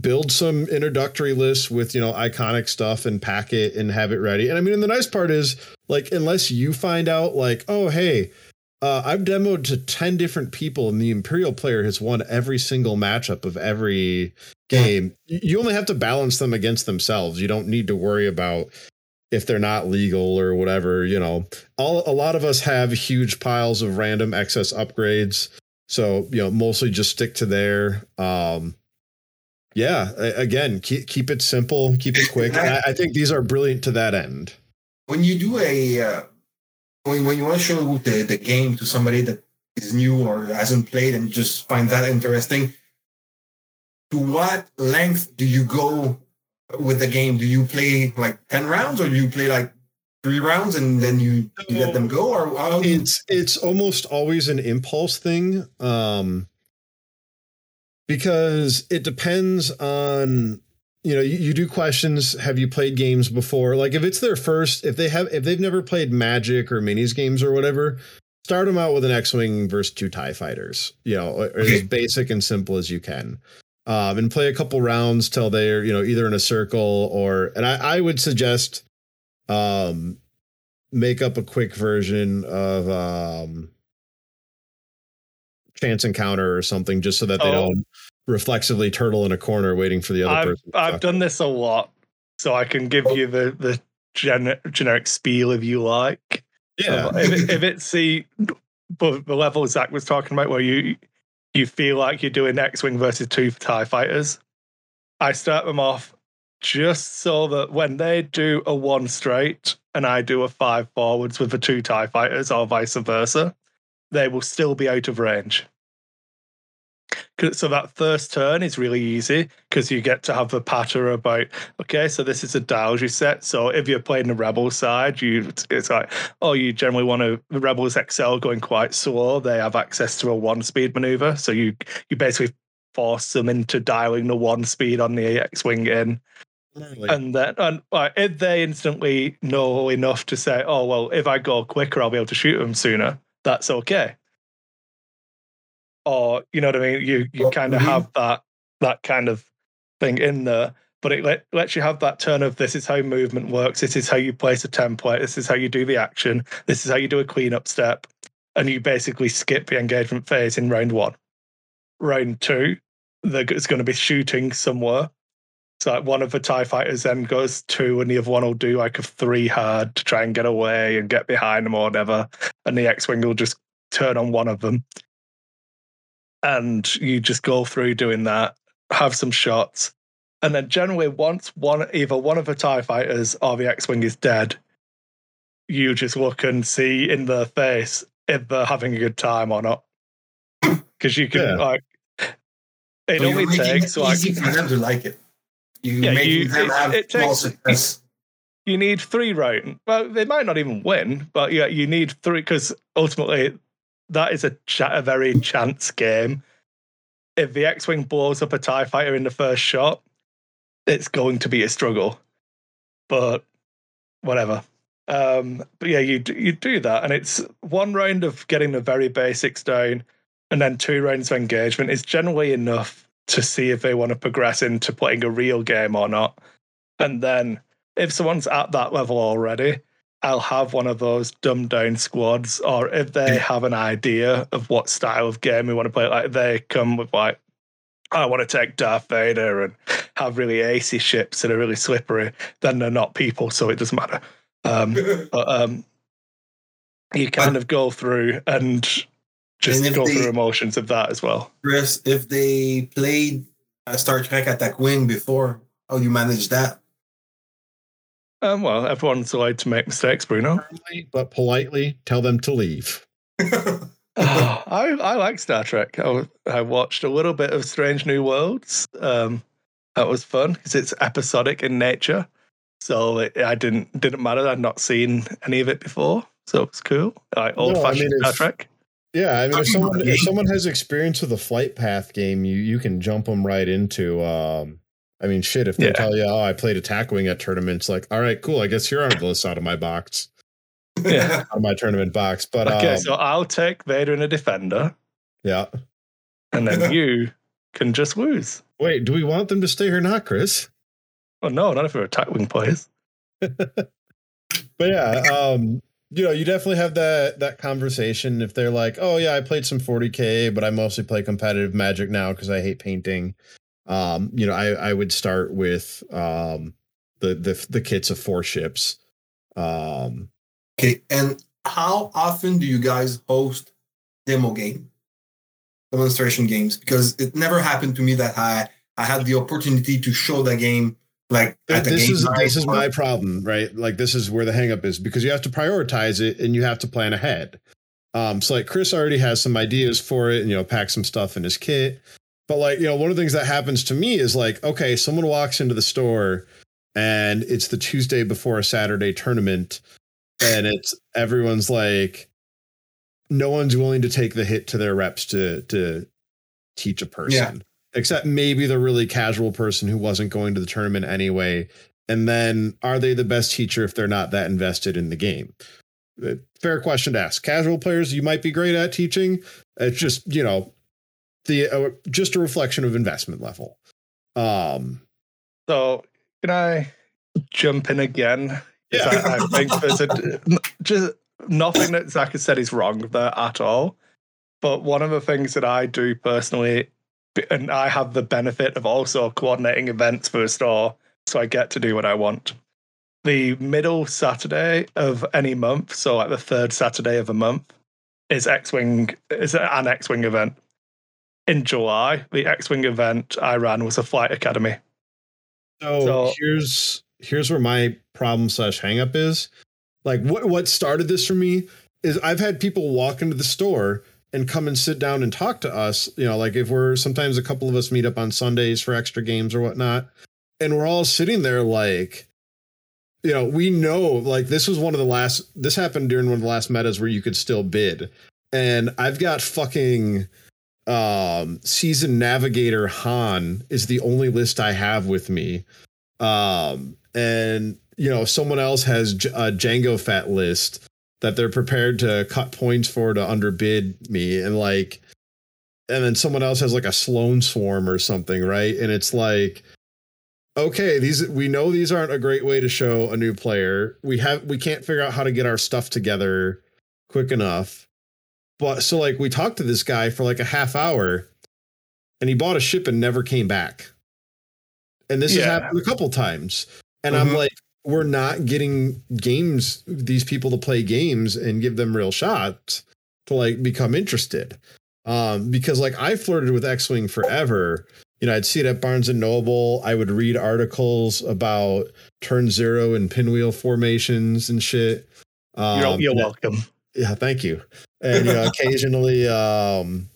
build some introductory lists with, you know, iconic stuff and pack it and have it ready. And I mean, and the nice part is like unless you find out like, oh, hey, uh, I've demoed to 10 different people and the Imperial player has won every single matchup of every game. You you only have to balance them against themselves. You don't need to worry about if they're not legal or whatever, you know. All a lot of us have huge piles of random excess upgrades. So, you know, mostly just stick to there. Um yeah, again, keep keep it simple, keep it quick. (laughs) I, I think these are brilliant to that end. when you do a uh, when, when you want to show the, the game to somebody that is new or hasn't played and just find that interesting to what length do you go with the game do you play like 10 rounds or do you play like three rounds and then you, you let them go or it's it's almost always an impulse thing um because it depends on you know you, you do questions have you played games before? Like if it's their first if they have if they've never played magic or minis games or whatever start them out with an x-wing versus two tie fighters you know or as basic and simple as you can um and play a couple rounds till they're you know either in a circle or and i i would suggest um make up a quick version of um chance encounter or something just so that they Oh. don't reflexively turtle in a corner waiting for the other I've person I've done this a lot, so I can give you the the gen- generic spiel if you like. yeah if, it- if it's the but the level Zach was talking about, where you you feel like you're doing X-wing versus two Tie fighters, I start them off just so that when they do a one straight and I do a five forwards with the two TIE fighters or vice versa, they will still be out of range. So that first turn is really easy because you get to have the patter about okay, so this is a you set. So if you're playing the rebel side, you it's like oh, you generally want to the rebels excel going quite slow. They have access to a one speed maneuver, so you you basically force them into dialing the one speed on the X wing in. Really? And then, and like, if they instantly know enough to say, "Oh well, if I go quicker, I'll be able to shoot them sooner," that's okay or you know what I mean. You you kind of mm-hmm. have that that kind of thing in there, but it let, lets you have that turn of this is how movement works. This is how you place a template. This is how you do the action. This is how you do a cleanup step, and you basically skip the engagement phase in round one. Round two, there's going to be shooting somewhere. So like one of the TIE fighters then goes two and the other one will do like a three hard to try and get away and get behind them or whatever. And the X-Wing will just turn on one of them and you just go through doing that, have some shots, and then generally once one either one of the TIE fighters or the X-wing is dead, you just look and see in their face if they're having a good time or not. Because you can yeah. like it so only takes it like easy for them to like it. You yeah, you, them it, have it takes, success. You need three round. Well, they might not even win, but yeah, you need three because ultimately that is a, a very chance game. If the X-wing blows up a Tie fighter in the first shot, it's going to be a struggle. But whatever. Um, but yeah, you you do that, and it's one round of getting the very basics down, and then two rounds of engagement is generally enough to see if they want to progress into playing a real game or not. And then if someone's at that level already, I'll have one of those dumbed down squads, or if they have an idea of what style of game we want to play, like they come with like, I want to take Darth Vader and have really acy ships that are really slippery, then they're not people, so it doesn't matter. Um, (laughs) but um, you kind of go through and just and go they, through emotions of that as well. Chris, if they played Star Trek Attack Wing before, how you manage that? Um, well, everyone's allowed to make mistakes, Bruno. But politely tell them to leave. oh, (laughs) (sighs) I, I like Star Trek. I, I, watched a little bit of Strange New Worlds. Um, that was fun because it's episodic in nature. So it, I didn't didn't matter. I'd not seen any of it before, so it's cool. Like old no, fashioned I mean, Star Trek. Yeah, I mean, if someone if someone has experience with the flight path game, you you can jump them right into um, I mean, shit, if they yeah. tell you, oh, I played attack wing at tournaments, like, all right, cool. I guess you're on the list out of my box. Yeah. (laughs) out of my tournament box. But okay, um, so I'll take Vader and a defender. Yeah. And then (laughs) you can just lose. Wait, do we want them to stay or not, Chris? Oh no, not if we're attack wing players. (laughs) but yeah, um, you know, you definitely have that that conversation if they're like, "Oh yeah, I played some 40k, but I mostly play competitive Magic now because I hate painting." Um, you know, I, I would start with um, the the the kits of four ships. Um, okay, and how often do you guys host demo game, demonstration games? Because it never happened to me that I I had the opportunity to show the game like this is this is my problem, right? Like this is where the hangup is because you have to prioritize it and you have to plan ahead. Um, so like Chris already has some ideas for it and you know pack some stuff in his kit. But like, you know, one of the things that happens to me is like, okay, someone walks into the store and it's the Tuesday before a Saturday tournament and it's everyone's like no one's willing to take the hit to their reps to to teach a person. Yeah. Except maybe the really casual person who wasn't going to the tournament anyway. And then are they the best teacher if they're not that invested in the game? Uh, fair question to ask. Casual players, you might be great at teaching. It's just, you know, the uh, just a reflection of investment level. Um, so can I jump in again? Yeah. I, I think there's a just nothing that Zach has said is wrong there at all. But one of the things that I do personally, and I have the benefit of also coordinating events for a store, so I get to do what I want. The middle Saturday of any month, so like the third Saturday of a month, is X Wing is an X Wing event in July, the X Wing event I ran was a flight academy. So, So- here's here's where my problem slash hangup is. Like what what started this for me is I've had people walk into the store and come and sit down and talk to us. You know, like if we're sometimes a couple of us meet up on Sundays for extra games or whatnot, and we're all sitting there like, you know, we know like this was one of the last. This happened during one of the last metas where you could still bid, and I've got fucking um season navigator han is the only list i have with me. Um and you know someone else has a Jango Fett list that they're prepared to cut points for to underbid me and like and then someone else has like a Sloane swarm or something right? And it's like okay these we know these aren't a great way to show a new player. We have we can't figure out how to get our stuff together quick enough but so like we talked to this guy for like a half hour and he bought a ship and never came back. And this has happened a couple times. And Mhm. I'm like, we're not getting games, these people to play games and give them real shots to like become interested. Um, because like I flirted with X-Wing forever. You know, I'd see it at Barnes and Noble. I would read articles about turn zero and pinwheel formations and shit. Um, You're, you're welcome. Yeah, thank you. And you know, (laughs) occasionally, um,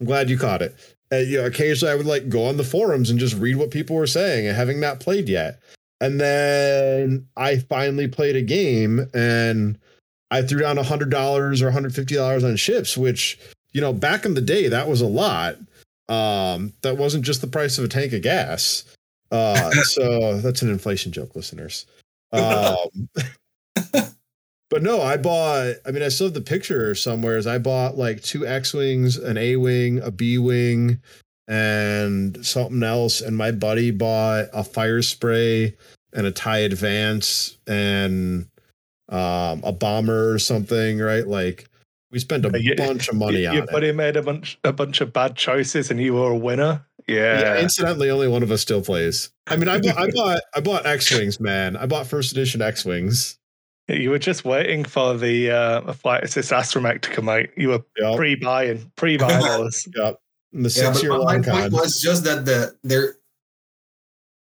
I'm glad you caught it. And, you know, occasionally I would like go on the forums and just read what people were saying, and having not played yet. And then I finally played a game, and I threw down a hundred dollars or hundred fifty dollars on ships, which you know, back in the day, that was a lot. Um, that wasn't just the price of a tank of gas. Uh, (laughs) so that's an inflation joke, listeners. (laughs) Um, but no, I bought. I mean, I still have the picture somewhere. Is I bought like two X wings, an A wing, a B wing, and something else. And my buddy bought a fire spray and a tie advance and um, a bomber or something. Right? Like we spent a you- bunch of (laughs) money you, on your it. Your buddy made a bunch a bunch of bad choices and you were a winner. Yeah. Yeah. incidentally, only one of us still plays. I mean, I bought, I bought, I bought X wings, man. I bought first edition X wings. You were just waiting for the uh, flight assist astromech to come out. You were Yep, pre-buying, pre-buying those. yep. And the Yeah, six but year my point con. was just that the there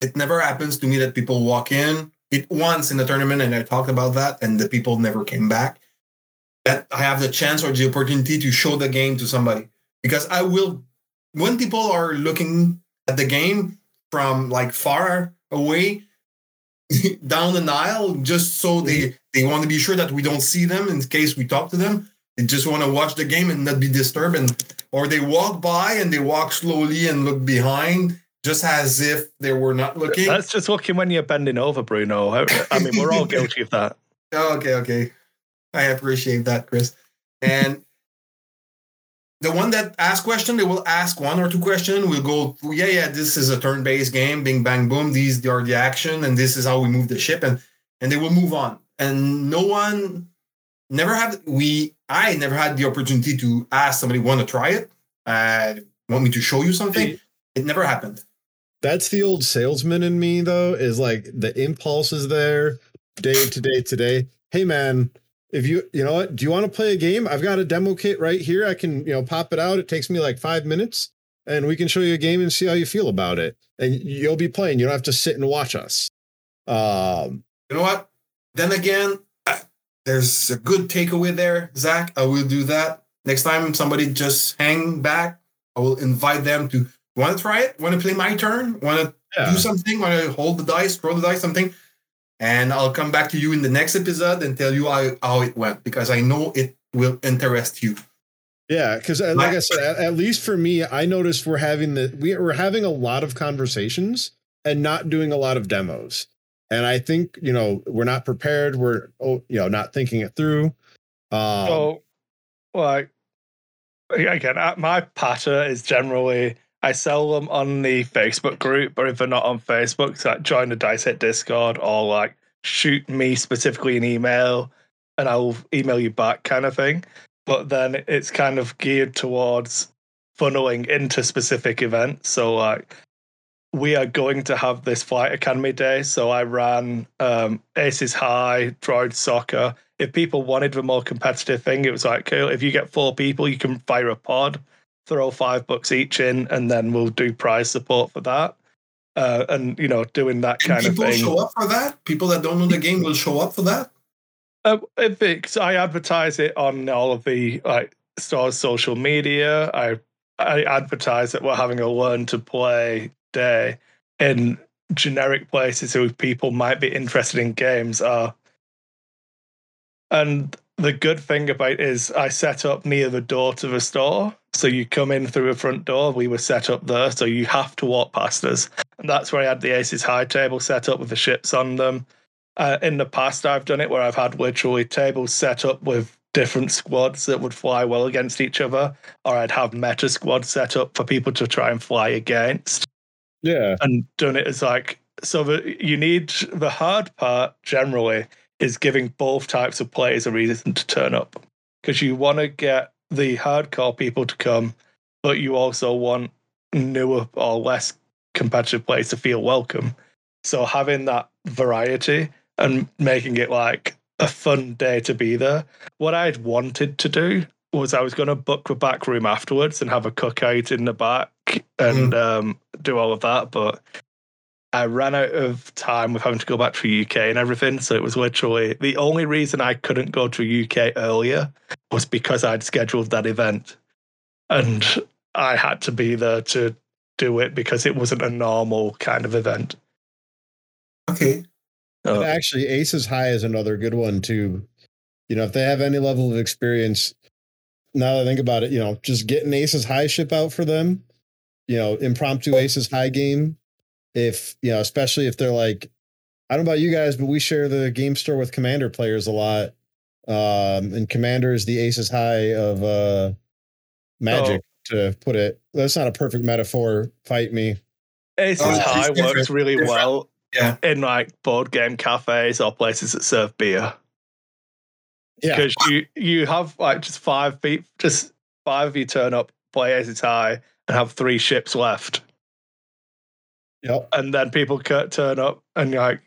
it never happens to me that people walk in it once in the tournament and I talked about that and the people never came back. That I have the chance or the opportunity to show the game to somebody. Because I will when people are looking at the game from like far away (laughs) down the Nile, just so they they want to be sure that we don't see them in case we talk to them. They just want to watch the game and not be disturbed and or they walk by and they walk slowly and look behind just as if they were not looking. That's just looking when you're bending over, Bruno. I, mean, we're all (laughs) guilty of that. Okay, okay. I appreciate that, Chris. And the one that asks question, they will ask one or two questions. We'll go, yeah, yeah, this is a turn-based game, bing, bang, boom. These are the action, and this is how we move the ship, and and they will move on. And no one never had we I never had the opportunity to ask somebody want to try it. Uh, want me to show you something? It never happened. That's the old salesman in me, though, is like the impulse is there day to day to day. Hey, man, if you, you know what, do you want to play a game? I've got a demo kit right here. I can, you know, pop it out. It takes me like five minutes and we can show you a game and see how you feel about it. And you'll be playing. You don't have to sit and watch us. Um, You know what? Then again, uh, there's a good takeaway there, Zach. I will do that. Next time somebody just hang back, I will invite them to want to try it, want to play my turn, want to yeah. do something, want to hold the dice, throw the dice, something. And I'll come back to you in the next episode and tell you how, how it went because I know it will interest you. Yeah, because like My- I said, at, at least for me, I noticed we're having the we, we're having a lot of conversations and not doing a lot of demos. And I think you know we're not prepared. We're oh, you know not thinking it through. Um, So, like, again, my patter is generally I sell them on the Facebook group, or if they're not on Facebook, it's like join the Dice Hit Discord or like shoot me specifically an email and I'll email you back kind of thing. But then it's kind of geared towards funneling into specific events. So, like, we are going to have this Flight Academy day. So, I ran um, Aces High, Droid Soccer if people wanted the more competitive thing, it was like, cool, if you get four people, you can fire a pod, throw five bucks each in, and then we'll do prize support for that. uh, and you know doing that And kind of people show up for that. People that don't know the game will show up for that. Uh, if it's, I advertise it on all of the like stores' social media. I I advertise that we're having a learn to play day in generic places who people might be interested in games are. And the good thing about it is I set up near the door to the store. So you come in through a front door, we were set up there, so you have to walk past us. And that's where I had the Aces High table set up with the ships on them. Uh, in the past, I've done it where I've had literally tables set up with different squads that would fly well against each other, or I'd have meta squads set up for people to try and fly against, Yeah. and done it as like so. that you need the hard part generally is giving both types of players a reason to turn up because you want to get the hardcore people to come, but you also want newer or less competitive players to feel welcome. So having that variety and making it like a fun day to be there. What I'd wanted to do was I was going to book the back room afterwards and have a cookout in the back and um, do all of that, but I ran out of time with having to go back to the UK and everything. So it was literally the only reason I couldn't go to UK earlier was because I'd scheduled that event, and I had to be there to do it because it wasn't a normal kind of event. Okay. Uh, actually, Aces High is another good one too. You know, if they have any level of experience, now that I think about it, you know, just getting Aces High ship out for them, you know, impromptu Aces High game. If, you know, especially if they're like, I don't know about you guys, but we share the game store with Commander players a lot. Um, and Commander is the Aces High of uh magic, to put it. That's not a perfect metaphor. Fight me. Aces Oh, it's High different, works really different. well Yeah. in like board game cafes or places that serve beer. Yeah. because you you have like just five feet, just five of you turn up, play Aces High, and have three ships left, Yep. and then people turn up and like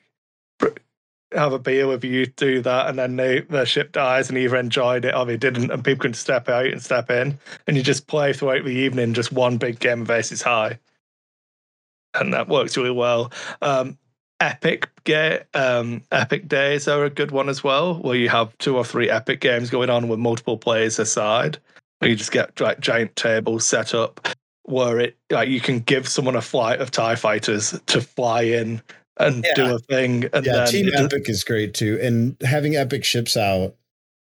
have a beer with you, do that, and then they their ship dies and either enjoyed it or they didn't, and people can step out and step in, and you just play throughout the evening, just one big game of Aces High, and that works really well. Um, Epic ga- um, Epic Days are a good one as well, where you have two or three epic games going on with multiple players aside. Where you just get like giant tables set up where it like you can give someone a flight of TIE fighters to fly in and Yeah. do a thing and yeah, then Team it just- Epic is great too, and having Epic ships out.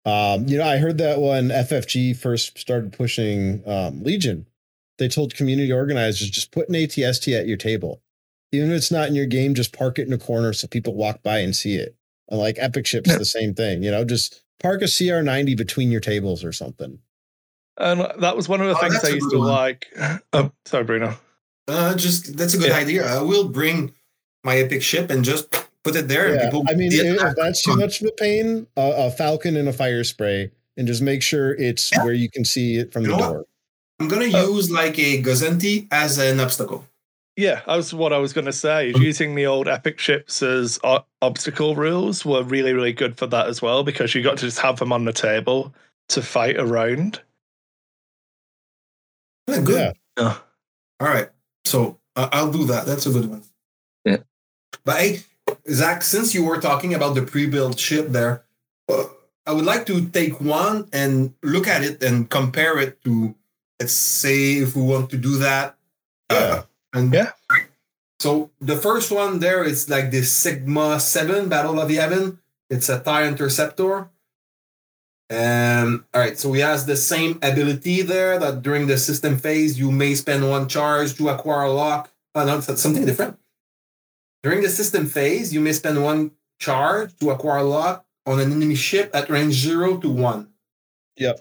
Um, you know, I heard that when FFG first started pushing um, Legion, they told community organizers just put an ATST at your table, even if it's not in your game. Just park it in a corner so people walk by and see it. And like Epic ships, the same thing. You know, just park a CR90 between your tables or something. And that was one of the Oh, things I I a used to one. like. Oh, sorry, Bruno. Uh, just that's a good Yeah. idea. I will bring my epic ship and just put it there. and Yeah, people I mean, if if that's too much of a pain, a, a Falcon and a fire spray, and just make sure it's Yeah. where you can see it from You the know what? door. I'm gonna Oh. use like a Gozanti as an obstacle. Yeah, that was what I was going to say. Is using the old epic ships as o- obstacle rules were really, really good for that as well because you got to just have them on the table to fight around. Yeah, good. Yeah. Yeah. All right. So uh, I'll do that. That's a good one. Yeah. But hey, Zach, since you were talking about the pre-built ship there, uh, I would like to take one and look at it and compare it to, let's say, if we want to do that. Yeah. Uh, and Yeah. So the first one there is like the Sigma Seven Battle of Yavin. It's a TIE Interceptor. Um, all right, so he has the same ability there that during the system phase you may spend one charge to acquire a lock. Oh, no, that's something different. During the system phase, you may spend one charge to acquire a lock on an enemy ship at range zero to one. Yep.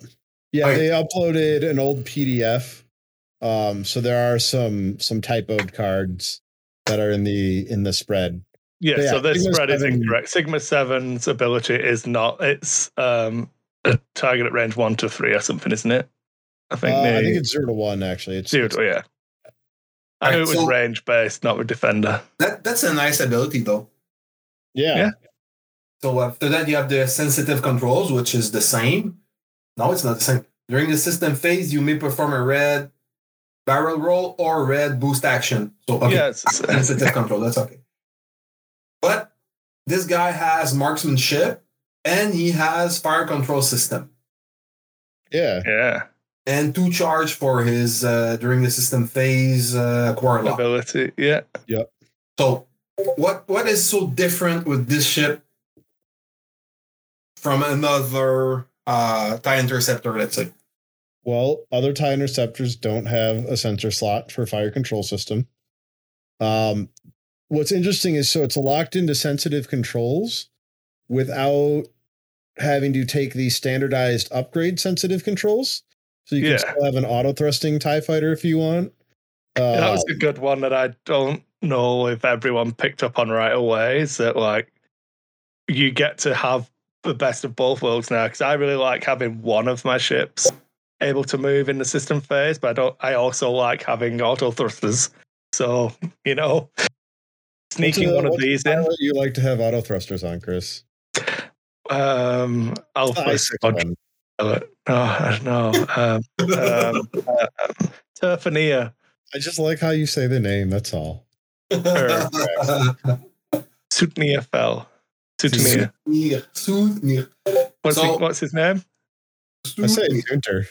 Yeah, Right. they uploaded an old PDF. Um, so there are some some typoed cards that are in the in the spread. Yeah, Yeah, so this Sigma spread is incorrect. Sigma 7's ability is not, it's um, a target at range one to three or something, isn't it? I Uh, think, I think it's zero to one actually. It's, zero to- yeah. I knew it was so- range based, not with defender. That that's a nice ability though. yeah. Yeah. So after that, you have the sensitive controls, which is the same. No, it's not the same. During the system phase, you may perform a red barrel roll, or red boost action. So okay, Yeah, it's, it's, sensitive control. That's okay. But this guy has marksmanship and he has fire control system Yeah. yeah. and two charge for his uh, during the system phase uh, quarter lock. Ability. Yeah. So what what is so different with this ship from another uh, tie interceptor? Let's say. Well, other tie interceptors don't have a sensor slot for fire control system. Um, what's interesting is so it's locked into sensitive controls without having to take the standardized upgrade sensitive controls. So you can Yeah. still have an auto thrusting tie fighter if you want. Uh, that was a good one that I don't know if everyone picked up on right away. Is that like you get to have the best of both worlds now? Because I really like having one of my ships able to move in the system phase, but I don't. I also like having auto thrusters. So you know, sneaking a- one of these in. You like to have auto thrusters on, Chris. Um, Alpha I6 Squad. one. pilot. No, I don't know. Um, um, (laughs) uh, Turfania. I just like how you say the name. That's all. Sutnia fell. Sutnia. Soutenir, soutenir, What's, So- what's his name? I say soutenir. Gunter.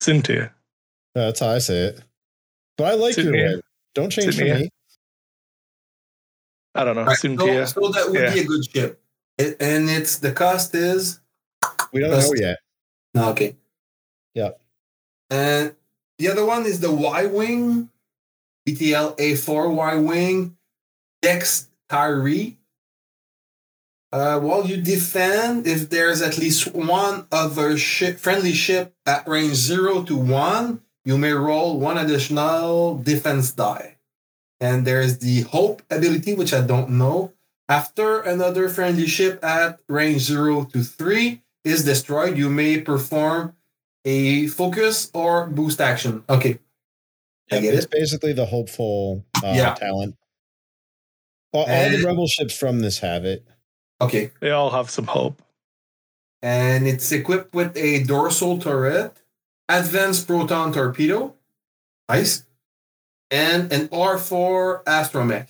Cynthia. That's how I say it. But I like your Sydney. way. Don't change for me. I don't know. Right, Cynthia. So, so that would Yeah. be a good ship. It, and it's the cost is We don't That's- know yet. no, okay. Yeah. And the other one is the Y Wing, BTL A4 Y Wing, Dex Tiree. Uh, while you defend, if there's at least one other ship, friendly ship at range zero to one, you may roll one additional defense die. And there's the Hope ability, which I don't know. After another friendly ship at range zero to three is destroyed, you may perform a focus or boost action. Okay. I get it's it. basically the hopeful uh, Yeah. talent. All, all the rebel ships from this have it. Okay. They all have some hope. And it's equipped with a dorsal turret, advanced proton torpedo, nice, and an R4 astromech.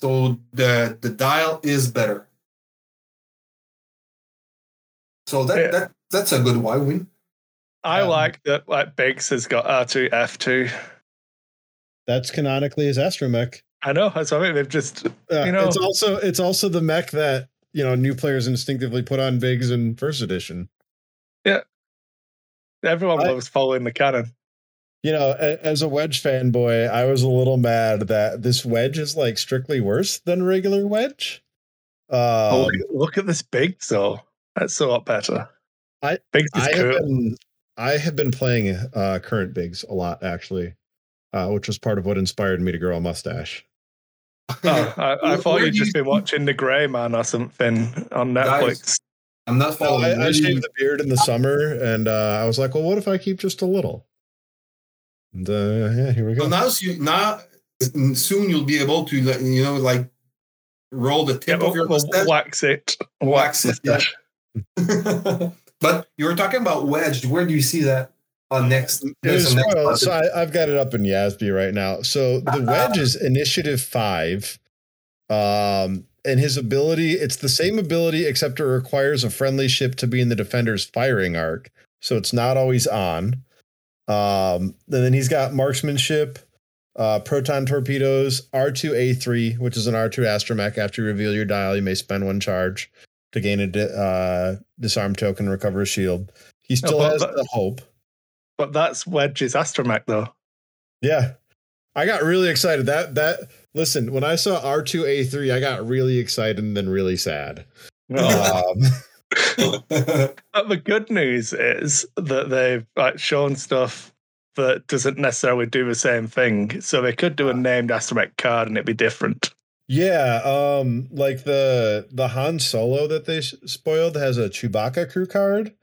So the the dial is better. So that, Yeah. that that's a good Y wing. I Um, like that. Like Biggs has got R2 F2. That's canonically his astromech. I know. That's what I mean. They've just Uh, You know- it's also it's also the mech that you know new players instinctively put on Biggs in first edition. Yeah. Everyone I- loves following the canon. You know, a, as a wedge fanboy, I was a little mad that this wedge is like strictly worse than regular wedge. Oh, Um, look, at- look at this Biggs though. That's a lot better. I- Biggs is I have cool. been I have been playing uh, current Biggs a lot actually, uh, which was part of what inspired me to grow a mustache. (laughs) Oh, I, I thought you'd do just you- been watching The Grey Man or something on Netflix. I'm not No, following. I, I Where do you- shaved the beard in the summer, and uh, I was like, "Well, what if I keep just a little?" And uh, yeah, here we So go. now, you, now soon you'll be able to, you know, like roll the tip we'll, of your we'll mustache. wax it. Wax Wax it, yeah. (laughs) but you were talking about wedged. Where do you see that on next? It there's next spoiled, so I, I've got it up in YASB right now. So the wedge is initiative five. Um, and his ability, it's the same ability, except it requires a friendly ship to be in the defender's firing arc. So it's not always on. Um, and then he's got marksmanship, uh, proton torpedoes, R2A3, which is an R2 astromech. After you reveal your dial, you may spend one charge to gain a di- uh, disarm token, recover a shield. He still has the hope. But that's Wedge's astromech though. Yeah. I got really excited. That that listen, when I saw R2A3, I got really excited and then really sad. (laughs) Um, (laughs) (laughs) But the good news is that they've like shown stuff that doesn't necessarily do the same thing. So they could do a named astromech card and it'd be different. yeah, um like the the Han Solo that they spoiled has a Chewbacca crew card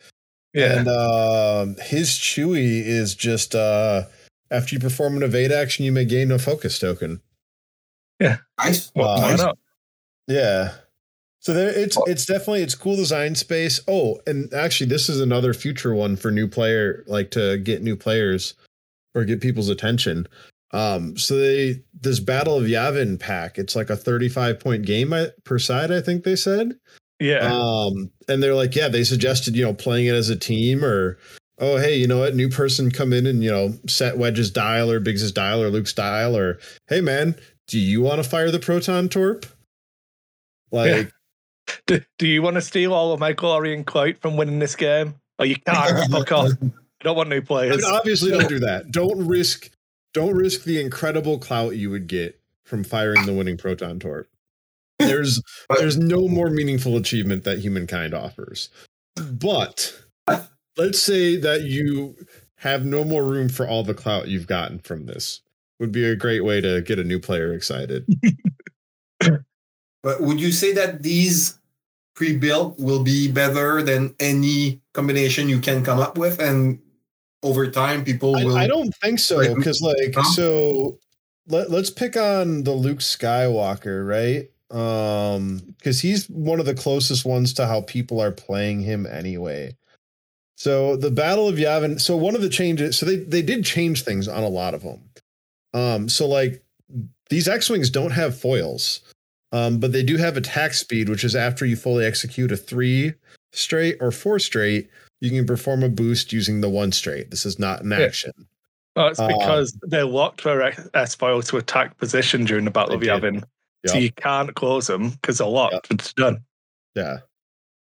Yeah. and um his Chewie is just uh after you perform an evade action you may gain a focus token. nice. Well, uh, why not? Yeah. So there it's it's definitely it's cool design space. Oh, and actually this is another future one for new player like to get new players. or get people's attention. Um, so they this Battle of Yavin pack, it's like a 35 point game per side, I think they said. Yeah. Um, and they're like, yeah, they suggested, you know, playing it as a team or oh hey, you know what, new person come in and, you know, set Wedge's dial or Biggs's dial or Luke's dial, or hey man, do you want to fire the proton torp? Like yeah. (laughs) do, do you want to steal all of my glory and clout from winning this game? Oh, you can't. (laughs) Fuck off. I don't want new players. I mean, obviously, don't do that. (laughs) Don't risk. Don't risk the incredible clout you would get from firing the winning proton torp. There's there's no more meaningful achievement that humankind offers. But let's say that you have no more room for all the clout you've gotten from this. Would be a great way to get a new player excited. But would you say that these pre-built will be better than any combination you can come up with and over time people will I, I don't think so because like huh? so let, let's pick on the Luke Skywalker, right? Um because he's one of the closest ones to how people are playing him anyway. So the Battle of Yavin, so one of the changes, so they they did change things on a lot of them. Um so like these X-wings don't have foils. Um, but they do have attack speed, which is after you fully execute a three straight or four straight, you can perform a boost using the one straight. This is not an yeah. action. Oh, it's because um, they're locked their S foil to attack position during the Battle of Yavin. Yep. So you can't close them because they're locked. Yep. It's done. Yeah.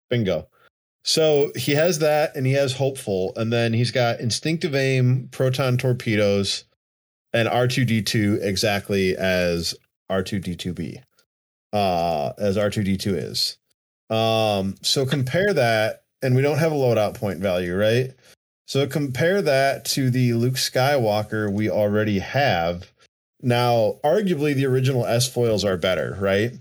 Bingo. So he has that and he has hopeful, and then he's got instinctive aim, proton torpedoes, and R2D2 exactly as R2D2B uh, as R2D2 is. Um, so compare that, and we don't have a loadout point value, right? So compare that to the Luke Skywalker we already have. Now, arguably, the original S foils are better, right?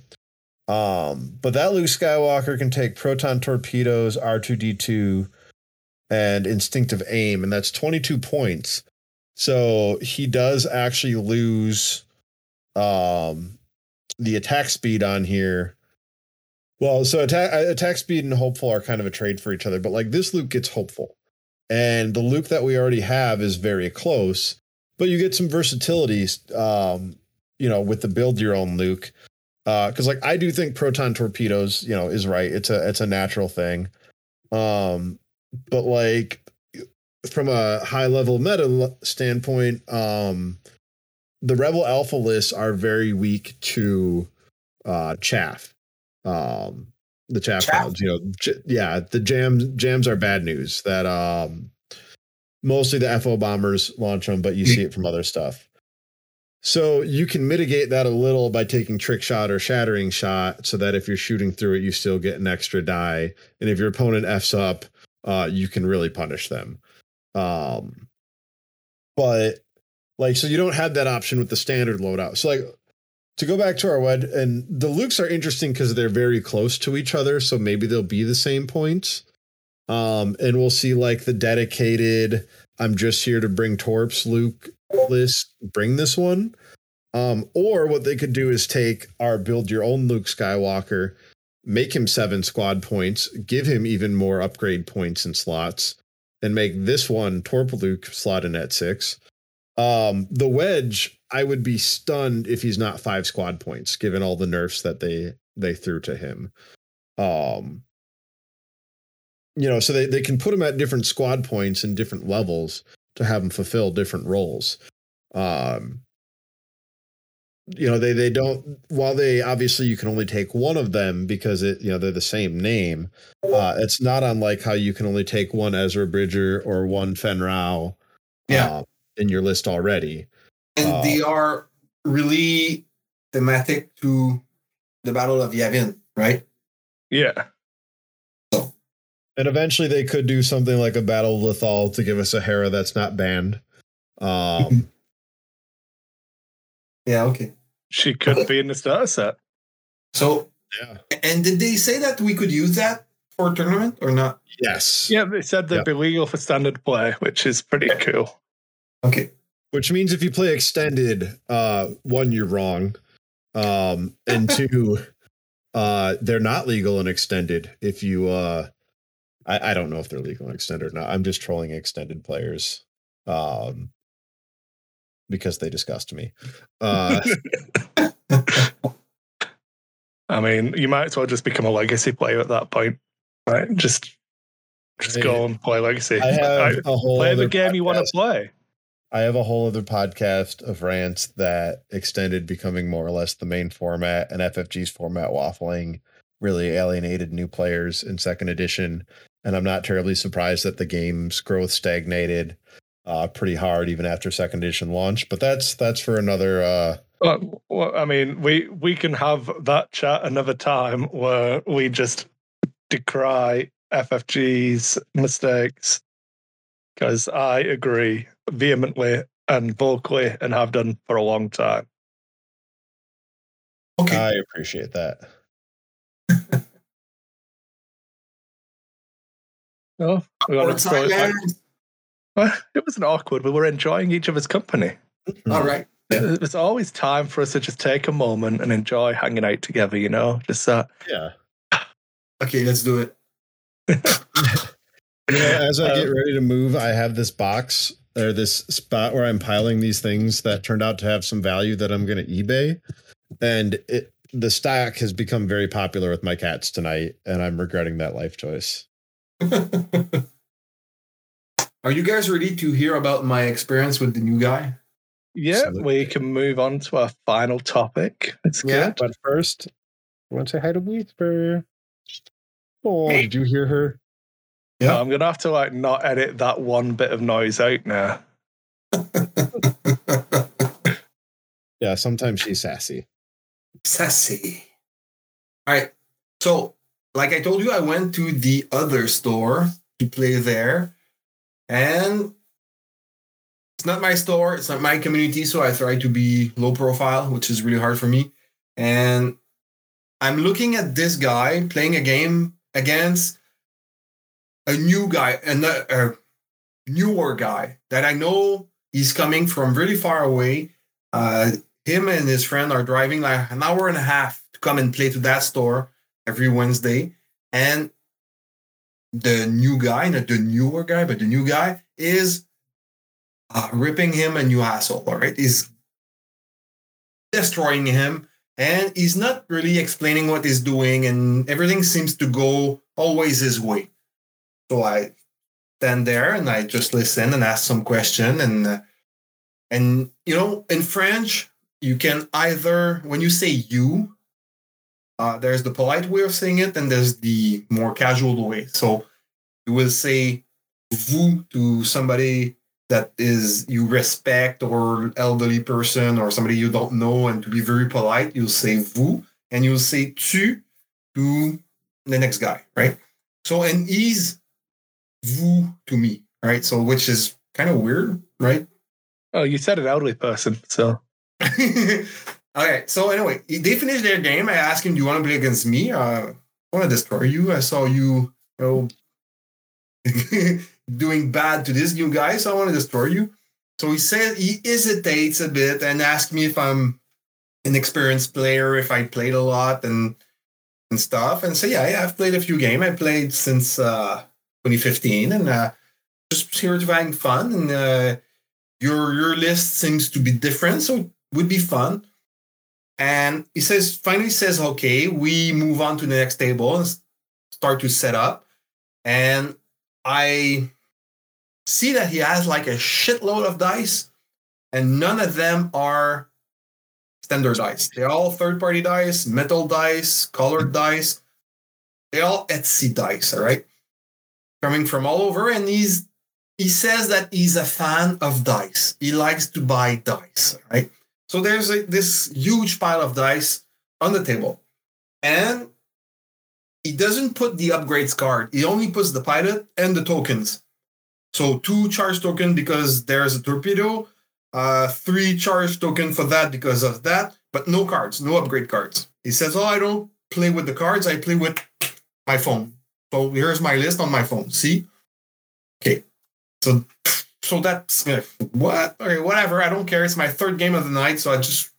Um, but that Luke Skywalker can take proton torpedoes, R2D2, and instinctive aim, and that's 22 points. So he does actually lose um the attack speed on here. Well, so attack attack speed and hopeful are kind of a trade for each other, but like this Luke gets hopeful, and the Luke that we already have is very close. But you get some versatility, um, you know, with the build your own Luke, because uh, like I do think proton torpedoes, you know, is right. It's a it's a natural thing, um, but like from a high level meta standpoint, um, the Rebel Alpha lists are very weak to uh, chaff. Um, the chaff, chaff? clouds, you know, j- yeah, the jams jams are bad news. That um, mostly the FO bombers launch them, but you see it from other stuff. So you can mitigate that a little by taking trick shot or shattering shot, so that if you're shooting through it, you still get an extra die, and if your opponent f's up, uh, you can really punish them. Um, but like, so you don't have that option with the standard loadout. So, like, to go back to our WED, and the Lukes are interesting because they're very close to each other. So maybe they'll be the same points. Um, and we'll see like the dedicated, I'm just here to bring Torps Luke list, bring this one. Um, or what they could do is take our build your own Luke Skywalker, make him seven squad points, give him even more upgrade points and slots, and make this one Torp Luke slot in at six um, the wedge, I would be stunned if he's not five squad points, given all the nerfs that they they threw to him. Um, you know, so they, they can put him at different squad points and different levels to have him fulfill different roles. Um, you know, they they don't while they obviously you can only take one of them because it you know they're the same name. Uh, it's not unlike how you can only take one Ezra Bridger or one Fenn Rau. Yeah. Uh, in your list already. And uh, they are really thematic to the Battle of Yavin, right? Yeah. So. And eventually they could do something like a Battle of Lothal to give us a Hera that's not banned. Um, (laughs) yeah, okay. She could be in the starter set. So, yeah. And did they say that we could use that for a tournament or not? Yes. Yeah, they said they'd be legal for standard play, which is pretty cool. Okay. Which means if you play extended, uh, one, you're wrong. Um, and (laughs) two, uh, they're not legal and extended. If you, uh, I, I don't know if they're legal and extended or not. I'm just trolling extended players. Um, because they disgust me. Uh, (laughs) I mean, you might as well just become a legacy player at that point, right? Just, just I- go and play legacy. I have Right. a whole play the other game you want to play. I have a whole other podcast of rants that extended becoming more or less the main format and FFG's format waffling really alienated new players in second edition. And I'm not terribly surprised that the game's growth stagnated uh, pretty hard even after second edition launch. But that's that's for another uh Well, well, I mean, we we can have that chat another time where we just decry FFG's mistakes because I agree vehemently and vocally and have done for a long time. Okay. I appreciate that. (laughs) Oh, we got Awkward to throw it Well, It wasn't awkward. We were enjoying each other's company. All right. Yeah. There's always time for us to just take a moment and enjoy hanging out together. You know, just that. Yeah. Okay, let's do it. (laughs) You know, as I get Um, ready to move, I have this box or this spot where I'm piling these things that turned out to have some value that I'm going to eBay, and it the stack has become very popular with my cats tonight, and I'm regretting that life choice. (laughs) Are you guys ready to hear about my experience with the new guy? Yeah, Absolutely. we can move on to our final topic. It's Yeah. good. But first, I want to say hi to Whisper. Oh, did you hear her? Yeah. I'm gonna have to like not edit that one bit of noise out now. (laughs) Yeah, sometimes she's sassy. Sassy. All right. So, like I told you, I went to the other store to play there. And it's not my store, it's not my community. So I try to be low profile, which is really hard for me. And I'm looking at this guy playing a game against a new guy, a, a newer guy that I know he's coming from really far away. Uh, him and his friend are driving like an hour and a half to come and play to that store every Wednesday. And the new guy, not the newer guy, but the new guy is uh, ripping him a new asshole. All right, he's destroying him, and he's not really explaining what he's doing, and everything seems to go always his way. So I stand there and I just listen and ask some question, and uh, and you know, in French, you can either when you say you, uh, there's the polite way of saying it, and there's the more casual way. So you will say vous to somebody that is you respect or elderly person or somebody you don't know, and to be very polite, you'll say vous, and you'll say tu to the next guy, right? So and he's vous to me, right? So which is kind of weird, right? Oh, you said an elderly person, so (laughs) okay, so anyway, they finished their game. I asked him, "Do you want to play against me? Uh, I want to destroy you. I saw you, you know, (laughs) doing bad to this new guy, so I want to destroy you." So he said he hesitates a bit and asks me if I'm an experienced player, if I played a lot and and stuff. And so yeah, yeah I've played a few games. I played since uh, 2015, and uh, just here to having fun and. Uh, your your list seems to be different, so it would be fun. And he says, finally says, okay, we move on to the next table and start to set up. And I see that he has like a shitload of dice, and none of them are standard dice. They're all third party dice, metal dice, colored dice. They're all Etsy dice, all right? Coming from all over, and he's he says that he's a fan of dice. He likes to buy dice, right? So there's a, this huge pile of dice on the table. And he doesn't put the upgrades card. He only puts the pilot and the tokens. So two charge token because there's a torpedo, uh, three charge token for that because of that, but no cards, no upgrade cards. He says, "Oh, I don't play with the cards. I play with my phone. So here's my list on my phone. See, okay. So so that's uh, what okay, whatever. I don't care. It's my third game of the night, so I just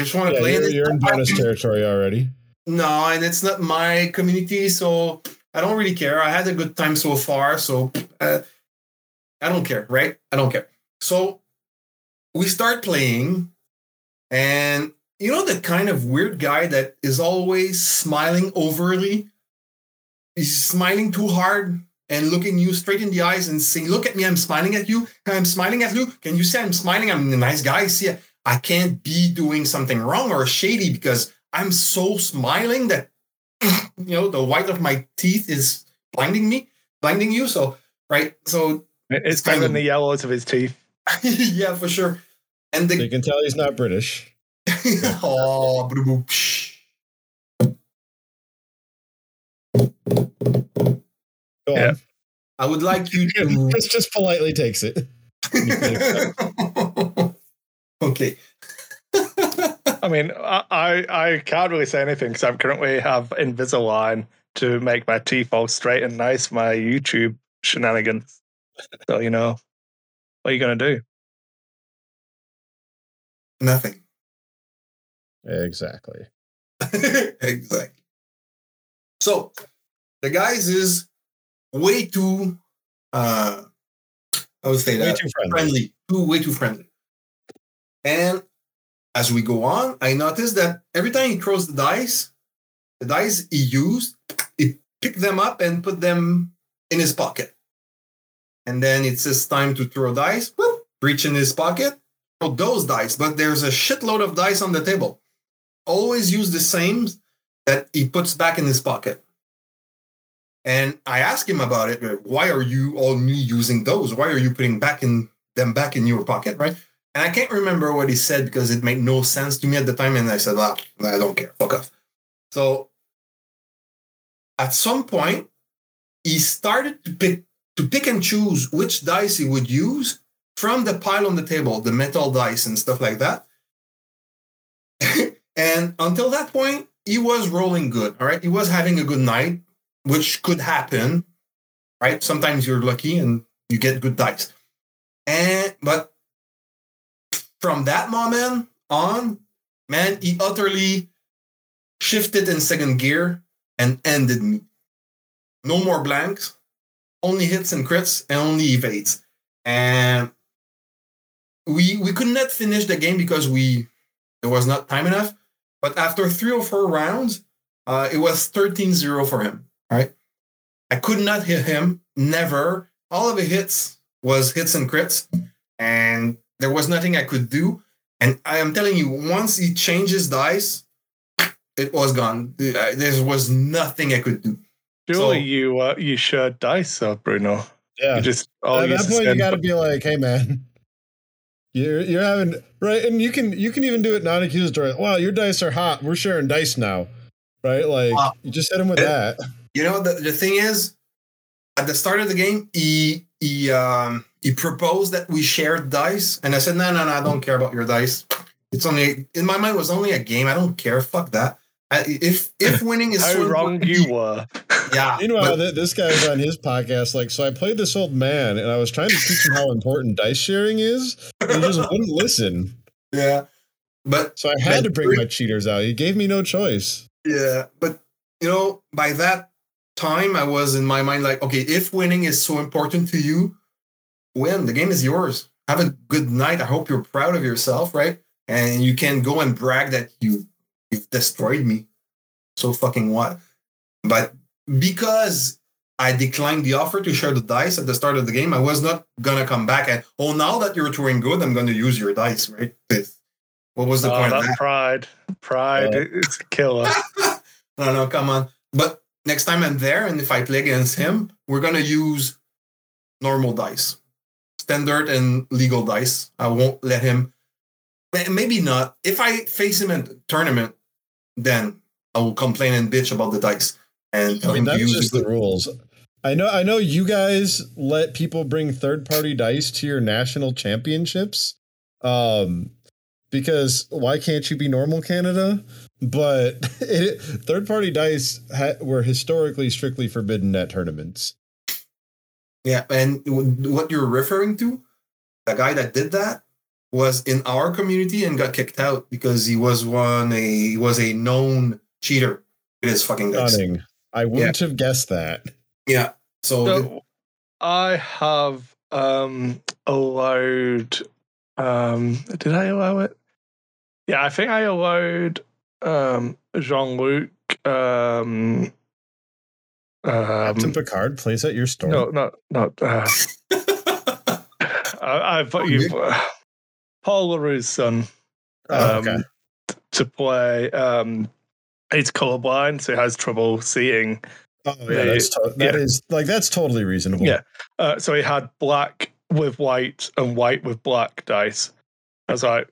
I just want to Yeah, play. you're, you're in bonus territory already. No, and it's not my community, so I don't really care. I had a good time so far, so uh, I don't care, right? I don't care. So we start playing, and you know the kind of weird guy that is always smiling overly. He's smiling too hard and looking you straight in the eyes and saying, "Look at me, I'm smiling at you. I'm smiling at you. Can you say I'm smiling? I'm a nice guy. See, I can't be doing something wrong or shady because I'm so smiling that (laughs) you know the white of my teeth is blinding me, blinding you. So right, so it's better than the yellows of his teeth. (laughs) yeah, for sure. And the, you can tell he's not British. (laughs) oh, Go Yeah. on. I would like you (laughs) to. Chris just politely takes it. (laughs) okay. I mean, I I, I can't really say anything because I'm currently have Invisalign to make my teeth all straight and nice. My YouTube shenanigans. So you know, what are you gonna do? Nothing. exactly. (laughs) exactly. So the guys is way too uh I would say Way that too friendly. friendly. Too way too friendly. And as we go on, I noticed that every time he throws the dice, the dice he used, he picked them up and put them in his pocket. And then it's his time to throw dice, whoop, reach in his pocket, throw those dice. But there's a shitload of dice on the table. Always use the same that he puts back in his pocket. And I asked him about it. Why are you only using those? Why are you putting back in them back in your pocket, right? And I can't remember what he said because it made no sense to me at the time. And I said, ah, I don't care. Fuck off. So at some point, he started to pick to pick and choose which dice he would use from the pile on the table, the metal dice and stuff like that. (laughs) and until that point, he was rolling good. All right. He was having a good night, which could happen. Right. Sometimes you're lucky and you get good dice. And but from that moment on, man, he utterly shifted in second gear and ended me. No more blanks, only hits and crits, and only evades. And we we could not finish the game because we there was not time enough. But after three or four rounds, uh, it was 13-0 for him. Right. I could not hit him. Never. All of the hits was hits and crits. And there was nothing I could do. And I am telling you, once he changes dice, it was gone. There was nothing I could do. Surely So- you uh, you shared dice, though, Bruno. Yeah. You just all At you that point, you got to be like, "Hey, man, you're you're having right," and you can you can even do it non-accusatory. Wow, your dice are hot. We're sharing dice now, right? Like Wow. you just hit him with It- that. You know, the, the thing is, at the start of the game, he he um he proposed that we shared dice, and I said, no, no, no, I don't care about your dice. It's only in my mind it was only a game. I don't care. Fuck that. I, if if (laughs) winning is how so wrong important- you were. yeah. Meanwhile, but- th- this guy's on his podcast. Like, so I played this old man, and I was trying to teach him how important dice sharing is, and he just wouldn't listen. (laughs) yeah, but So I had to bring my cheaters out. He gave me no choice. Yeah, but you know, by that time, I was in my mind like, okay, if winning is so important to you, win. The game is yours. Have a good night. I hope you're proud of yourself, right? And you can go and brag that you you've destroyed me. So fucking what? But because I declined the offer to share the dice at the start of the game, I was not gonna come back and oh, now that you're throwing good, I'm gonna use your dice, right? What was the Oh, point of that pride, pride, Uh, it's a killer. (laughs) No, no, come on. But next time I'm there, and if I play against him, we're gonna use normal dice, standard and legal dice. I won't let him. Maybe not. If I face him in tournament, then I will complain and bitch about the dice and I mean, that's use just the rules. I know. I know you guys let people bring third-party dice to your national championships. Um, because why can't you be normal Canada? But (laughs) it, third-party dice ha- were historically strictly forbidden at tournaments. Yeah, and w- what you're referring to, the guy that did that was in our community and got kicked out because he was one a he was a known cheater with his fucking dice. Stunning. I wouldn't have guessed that. Yeah. So, So I have um allowed Um, did I allow it? Yeah, I think I allowed um, Jean Luc. Um, Captain um, Picard plays at your store. no, not not. Uh, (laughs) I, I thought you, Paul Larue's son, Oh, um, okay. to play. Um, he's colorblind, so he has trouble seeing. Oh yeah, they- that's to- that yeah. is- like that's totally reasonable. Yeah. Uh, so he had black with white and white with black dice. I was like,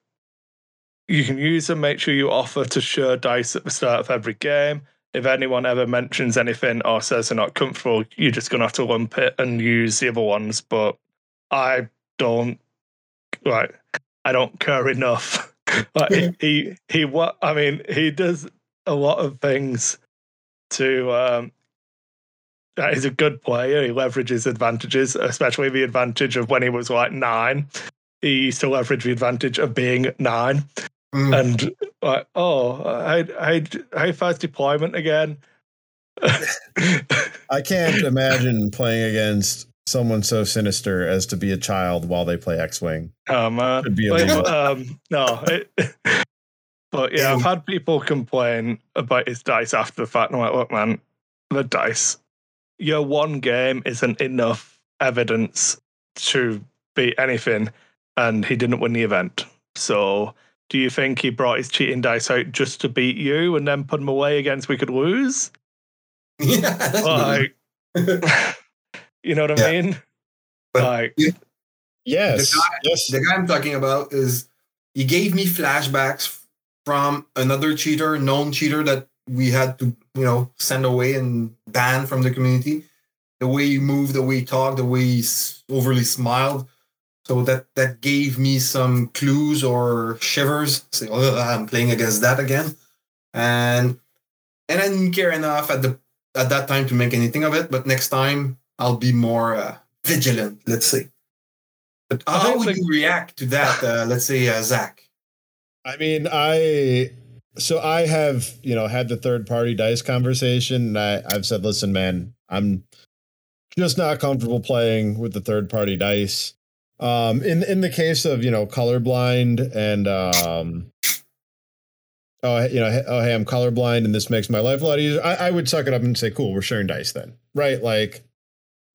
you can use them. Make sure you offer to share dice at the start of every game. If anyone ever mentions anything or says they're not comfortable, you're just gonna have to lump it and use the other ones. But I don't like. I don't care enough. (laughs) like he, he he what I mean he does a lot of things to um uh, he's a good player. He leverages advantages, especially the advantage of when he was like nine. He used to leverage the advantage of being nine. Mm. And like, oh, I, I, how fast deployment again? (laughs) I can't imagine playing against someone so sinister as to be a child while they play X-wing. oh man, Could be a um, no. It, (laughs) but yeah, I've had people complain about his dice after the fact. And I'm like, look, man, the dice. Your one game isn't enough evidence to beat anything, and he didn't win the event. So, do you think he brought his cheating dice out just to beat you and then put them away against we could lose? (laughs) yeah, that's Like, (laughs) you know what I Yeah. mean? But like, Yes, The guy- yes. the guy I'm talking about is he gave me flashbacks from another cheater, known cheater that we had to, you know, send away and ban from the community. The way he moved, the way he talked, the way he overly smiled. So that that gave me some clues or shivers. Say, oh, I'm playing against that again, and and I didn't care enough at the at that time to make anything of it. But next time I'll be more uh, vigilant. Let's say. But how would the- you react to that? Uh, let's say uh, Zach. I mean, I so I have you know had the third party dice conversation, and I I've said, listen, man, I'm just not comfortable playing with the third party dice. Um, in in the case of you know colorblind and um, oh you know oh hey I'm colorblind and this makes my life a lot easier. I, I would suck it up and say, cool, we're sharing dice then, right? Like,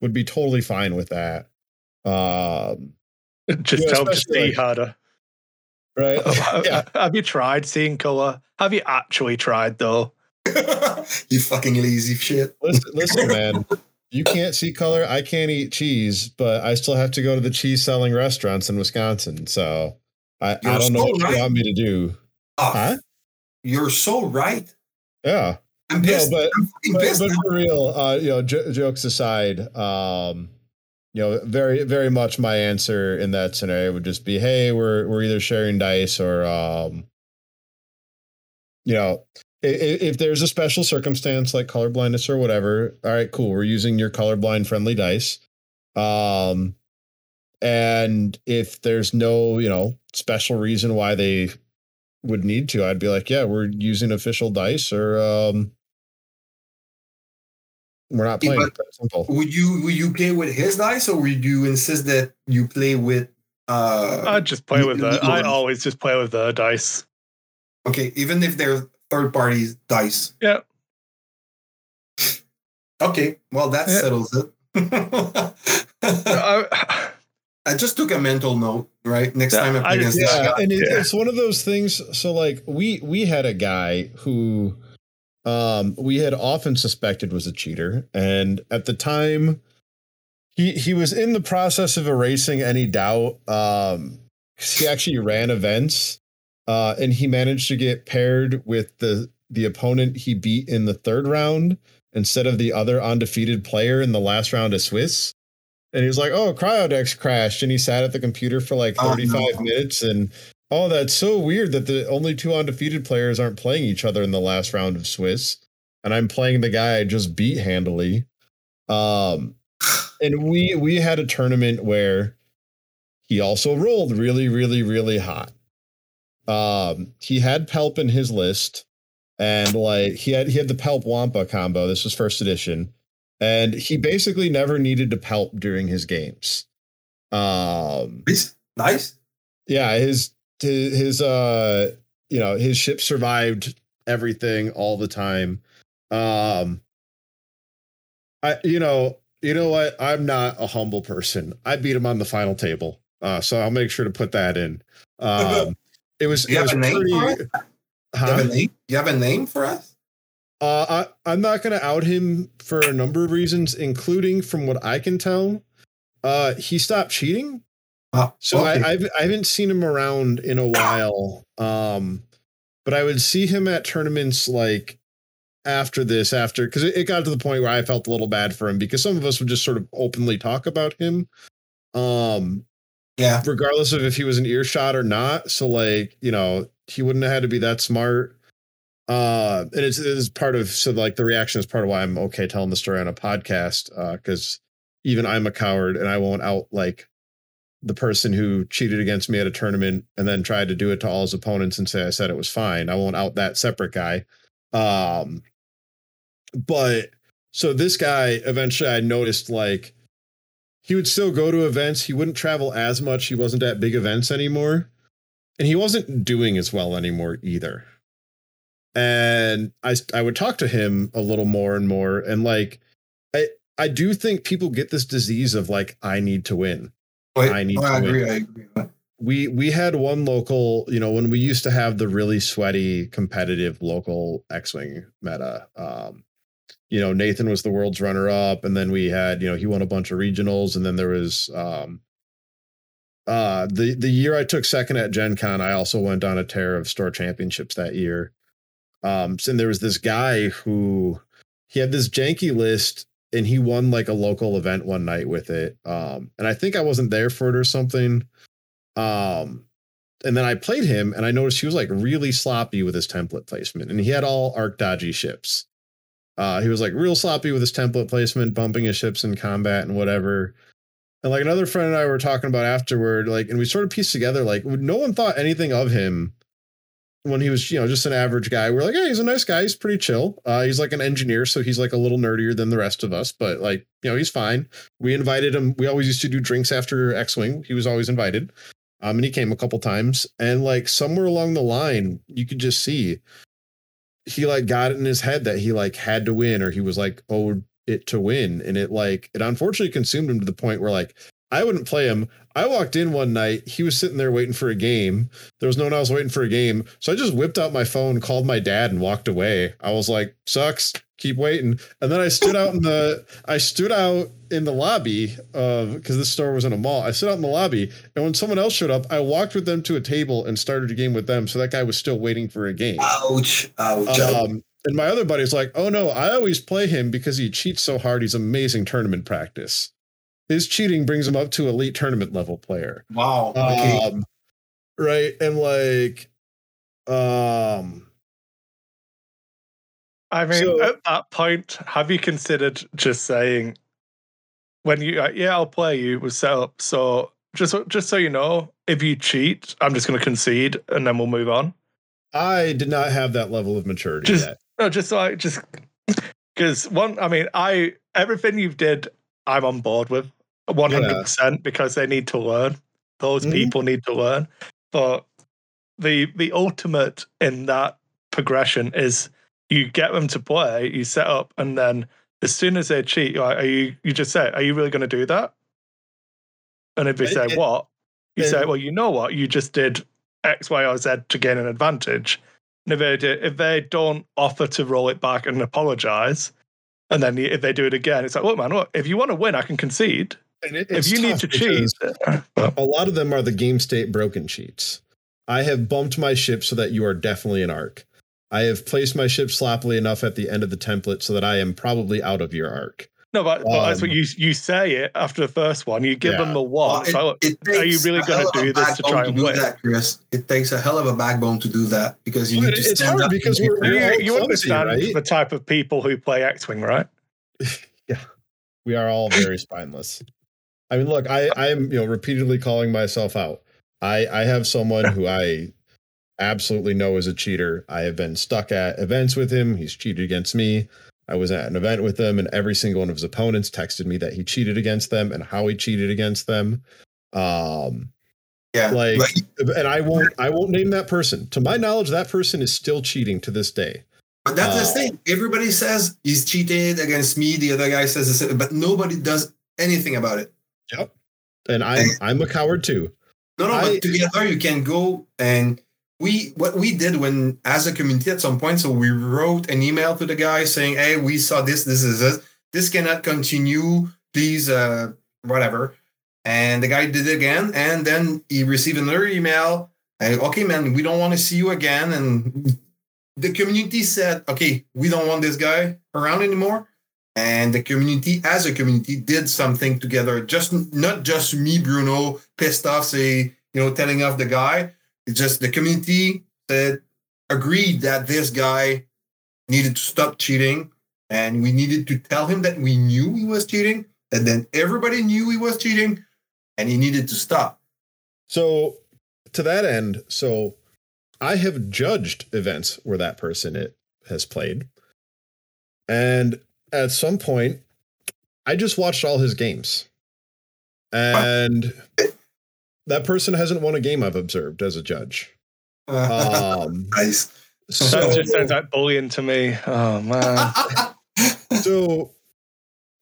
would be totally fine with that. Um, (laughs) just Yeah, tell him to especially, see harder. right? Yeah. Have you tried seeing color? Have you actually tried though? (laughs) you fucking lazy shit. Listen, (laughs) listen, man. You can't see color. I can't eat cheese, but I still have to go to the cheese selling restaurants in Wisconsin. So I, I don't know what right. you want me to do. Oh, Huh? You're so right. Yeah. I'm No, but I'm but, pissed. but for real, uh, you know, j- jokes aside, um, you know, very very much my answer in that scenario would just be, hey, we're we're either sharing dice or, um, you know, if, if there's a special circumstance like color blindness or whatever, all right, cool, we're using your colorblind friendly dice. Um, and if there's no, you know, special reason why they would need to, I'd be like, yeah, we're using official dice or um we're not Yeah, playing. but- that simple. Would you would you play with his dice or would you insist that you play with uh I just play with you- the. I always just play with the dice. okay, even if they're third party dice. Yeah. Okay, well that Yeah. settles it. I, (laughs) I just took a mental note, right? Next Yeah, time I I play just- against that Yeah, guy. and it, Yeah. it's one of those things. So like we we had a guy who um we had often suspected was a cheater, and at the time he he was in the process of erasing any doubt. Um, he actually ran events, uh, and he managed to get paired with the the opponent he beat in the third round instead of the other undefeated player in the last round of Swiss. And he was like, "Oh, Cryodex crashed," and he sat at the computer for like Oh, no. 35 minutes. And oh, that's so weird that the only two undefeated players aren't playing each other in the last round of Swiss, and I'm playing the guy I just beat handily. Um, and we we had a tournament where he also rolled really, really, really hot. Um, he had Palp in his list, and like he had he had the Palp Wampa combo. This was first edition, and he basically never needed to Palp during his games. Um, Nice. Nice. Yeah, his his, his uh you know his ship survived everything all the time. Um, I you know you know what I'm not a humble person. I beat him on the final table, uh, so I'll make sure to put that in. Um, it was you it was a name pretty. for? You have a name? You have a name for us? Uh, I, I'm not going to out him for a number of reasons, including from what I can tell, uh, he stopped cheating. Oh, So okay. I, I've I haven't seen him around in a while. Um, but I would see him at tournaments like after this, after because it, it got to the point where I felt a little bad for him because some of us would just sort of openly talk about him. Um, yeah. regardless of if he was an earshot or not. So like, you know, he wouldn't have had to be that smart. Uh, and it's, it's part of so like the reaction is part of why I'm okay telling the story on a podcast. Uh, because even I'm a coward and I won't out like the person who cheated against me at a tournament and then tried to do it to all his opponents and say I said it was fine. I won't out that separate guy. Um, but so this guy eventually I noticed like he would still go to events. He wouldn't travel as much. He wasn't at big events anymore. And he wasn't doing as well anymore either. And I I would talk to him a little more and more. And like I I do think people get this disease of like, I need to win. Wait, I need oh, I win. I agree. We we had one local, you know, when we used to have the really sweaty, competitive local X-Wing meta. Um, you know, Nathan was the world's runner up, and then we had, you know, he won a bunch of regionals, and then there was um uh the the year I took second at Gen Con, I also went on a tear of store championships that year. Um, so there was this guy who he had this janky list and he won like a local event one night with it. Um, and I think I wasn't there for it or something. Um, and then I played him and I noticed he was like really sloppy with his template placement and he had all arc dodgy ships. Uh, he was like real sloppy with his template placement, bumping his ships in combat and whatever. And like another friend and I were talking about afterward, like, and we sort of pieced together, like, no one thought anything of him when he was, you know, just an average guy. We're like, hey, he's a nice guy. He's pretty chill. Uh, he's like an engineer, so he's like a little nerdier than the rest of us, but like, you know, he's fine. We invited him. We always used to do drinks after X Wing. He was always invited. Um, and he came a couple times. And like somewhere along the line, you could just see he like got it in his head that he like had to win or he was like owed it to win. And it like it unfortunately consumed him to the point where like I wouldn't play him. I walked in one night, he was sitting there waiting for a game. There was no one else waiting for a game. So I just whipped out my phone, called my dad, and walked away. I was like, sucks, keep waiting. And then I stood out in the I stood out in the lobby of because this store was in a mall. I stood out in the lobby, and when someone else showed up, I walked with them to a table and started a game with them. So that guy was still waiting for a game. Ouch. Ouch. Um, and my other buddy's like, oh no, I always play him because he cheats so hard. He's amazing tournament practice. His cheating brings him up to elite tournament level player. wow. Okay. Um, right. And like, um, I mean, So- at that point, have you considered just saying, when you, uh, yeah, I'll play you was set up. So just, just so you know, if you cheat, I'm just going to concede and then we'll move on. I did not have that level of maturity Just- yet. No, just so I just because one, I mean, I everything you've did, I'm on board with 100 percent because they need to learn. Those Mhm. people need to learn. But the the ultimate in that progression is you get them to play, you set up, and then as soon as they cheat, you're like, are you you just say, are you really going to do that? And if they say it- what, you say, well, you know what, you just did X, Y, or Z to gain an advantage. And if they do, if they don't offer to roll it back and apologize, and then if they do it again, it's like, look, man, look, if you want to win, I can concede. And it- If you need to cheat, a lot of them are the game state broken cheats. I have bumped my ship so that you are definitely an arc. I have placed my ship sloppily enough at the end of the template so that I am probably out of your arc. no, but, but that's what Um, you you say it after the first one. You give Yeah. them the Well, one. so, look, are you really gonna hell of a do this to try backbone and do win? That, Chris. It takes a hell of a backbone to do that because you But need to it's stand hard up. because and be we're- you, you clumsy, understand right? the type of people who play X-wing, right? (laughs) Yeah, we are all very spineless. I mean, look, I I'm you know repeatedly calling myself out. I I have someone who I absolutely know is a cheater. I have been stuck at events with him. He's cheated against me. I was at an event with him, and every single one of his opponents texted me that he cheated against them and how he cheated against them. Um, Yeah. Like, Like, and I won't I won't name that person. To my knowledge, that person is still cheating to this day. but that's the uh, thing. Everybody says he's cheated against me. The other guy says this, but nobody does anything about it. And I'm I'm a coward too. No, no, I- but together you can go and we what we did when as a community at some point. So we wrote an email to the guy saying, "Hey, we saw this. This is this. This cannot continue. Please, uh, whatever." And the guy did it again, and then he received another email. And, okay, man, we don't want to see you again. And the community said, "Okay, we don't want this guy around anymore." And the community as a community did something together. Just not just me bruno pissed off say you know telling off the guy. It's just the community said agreed that this guy needed to stop cheating. And we needed to tell him that we knew he was cheating and then everybody knew he was cheating and he needed to stop. So to that end, so I have judged events where that person it has played. And at some point, I just watched all his games. And that person hasn't won a game I've observed as a judge. Um, (laughs) nice That just sounds like bullying to me. Oh man. (laughs) so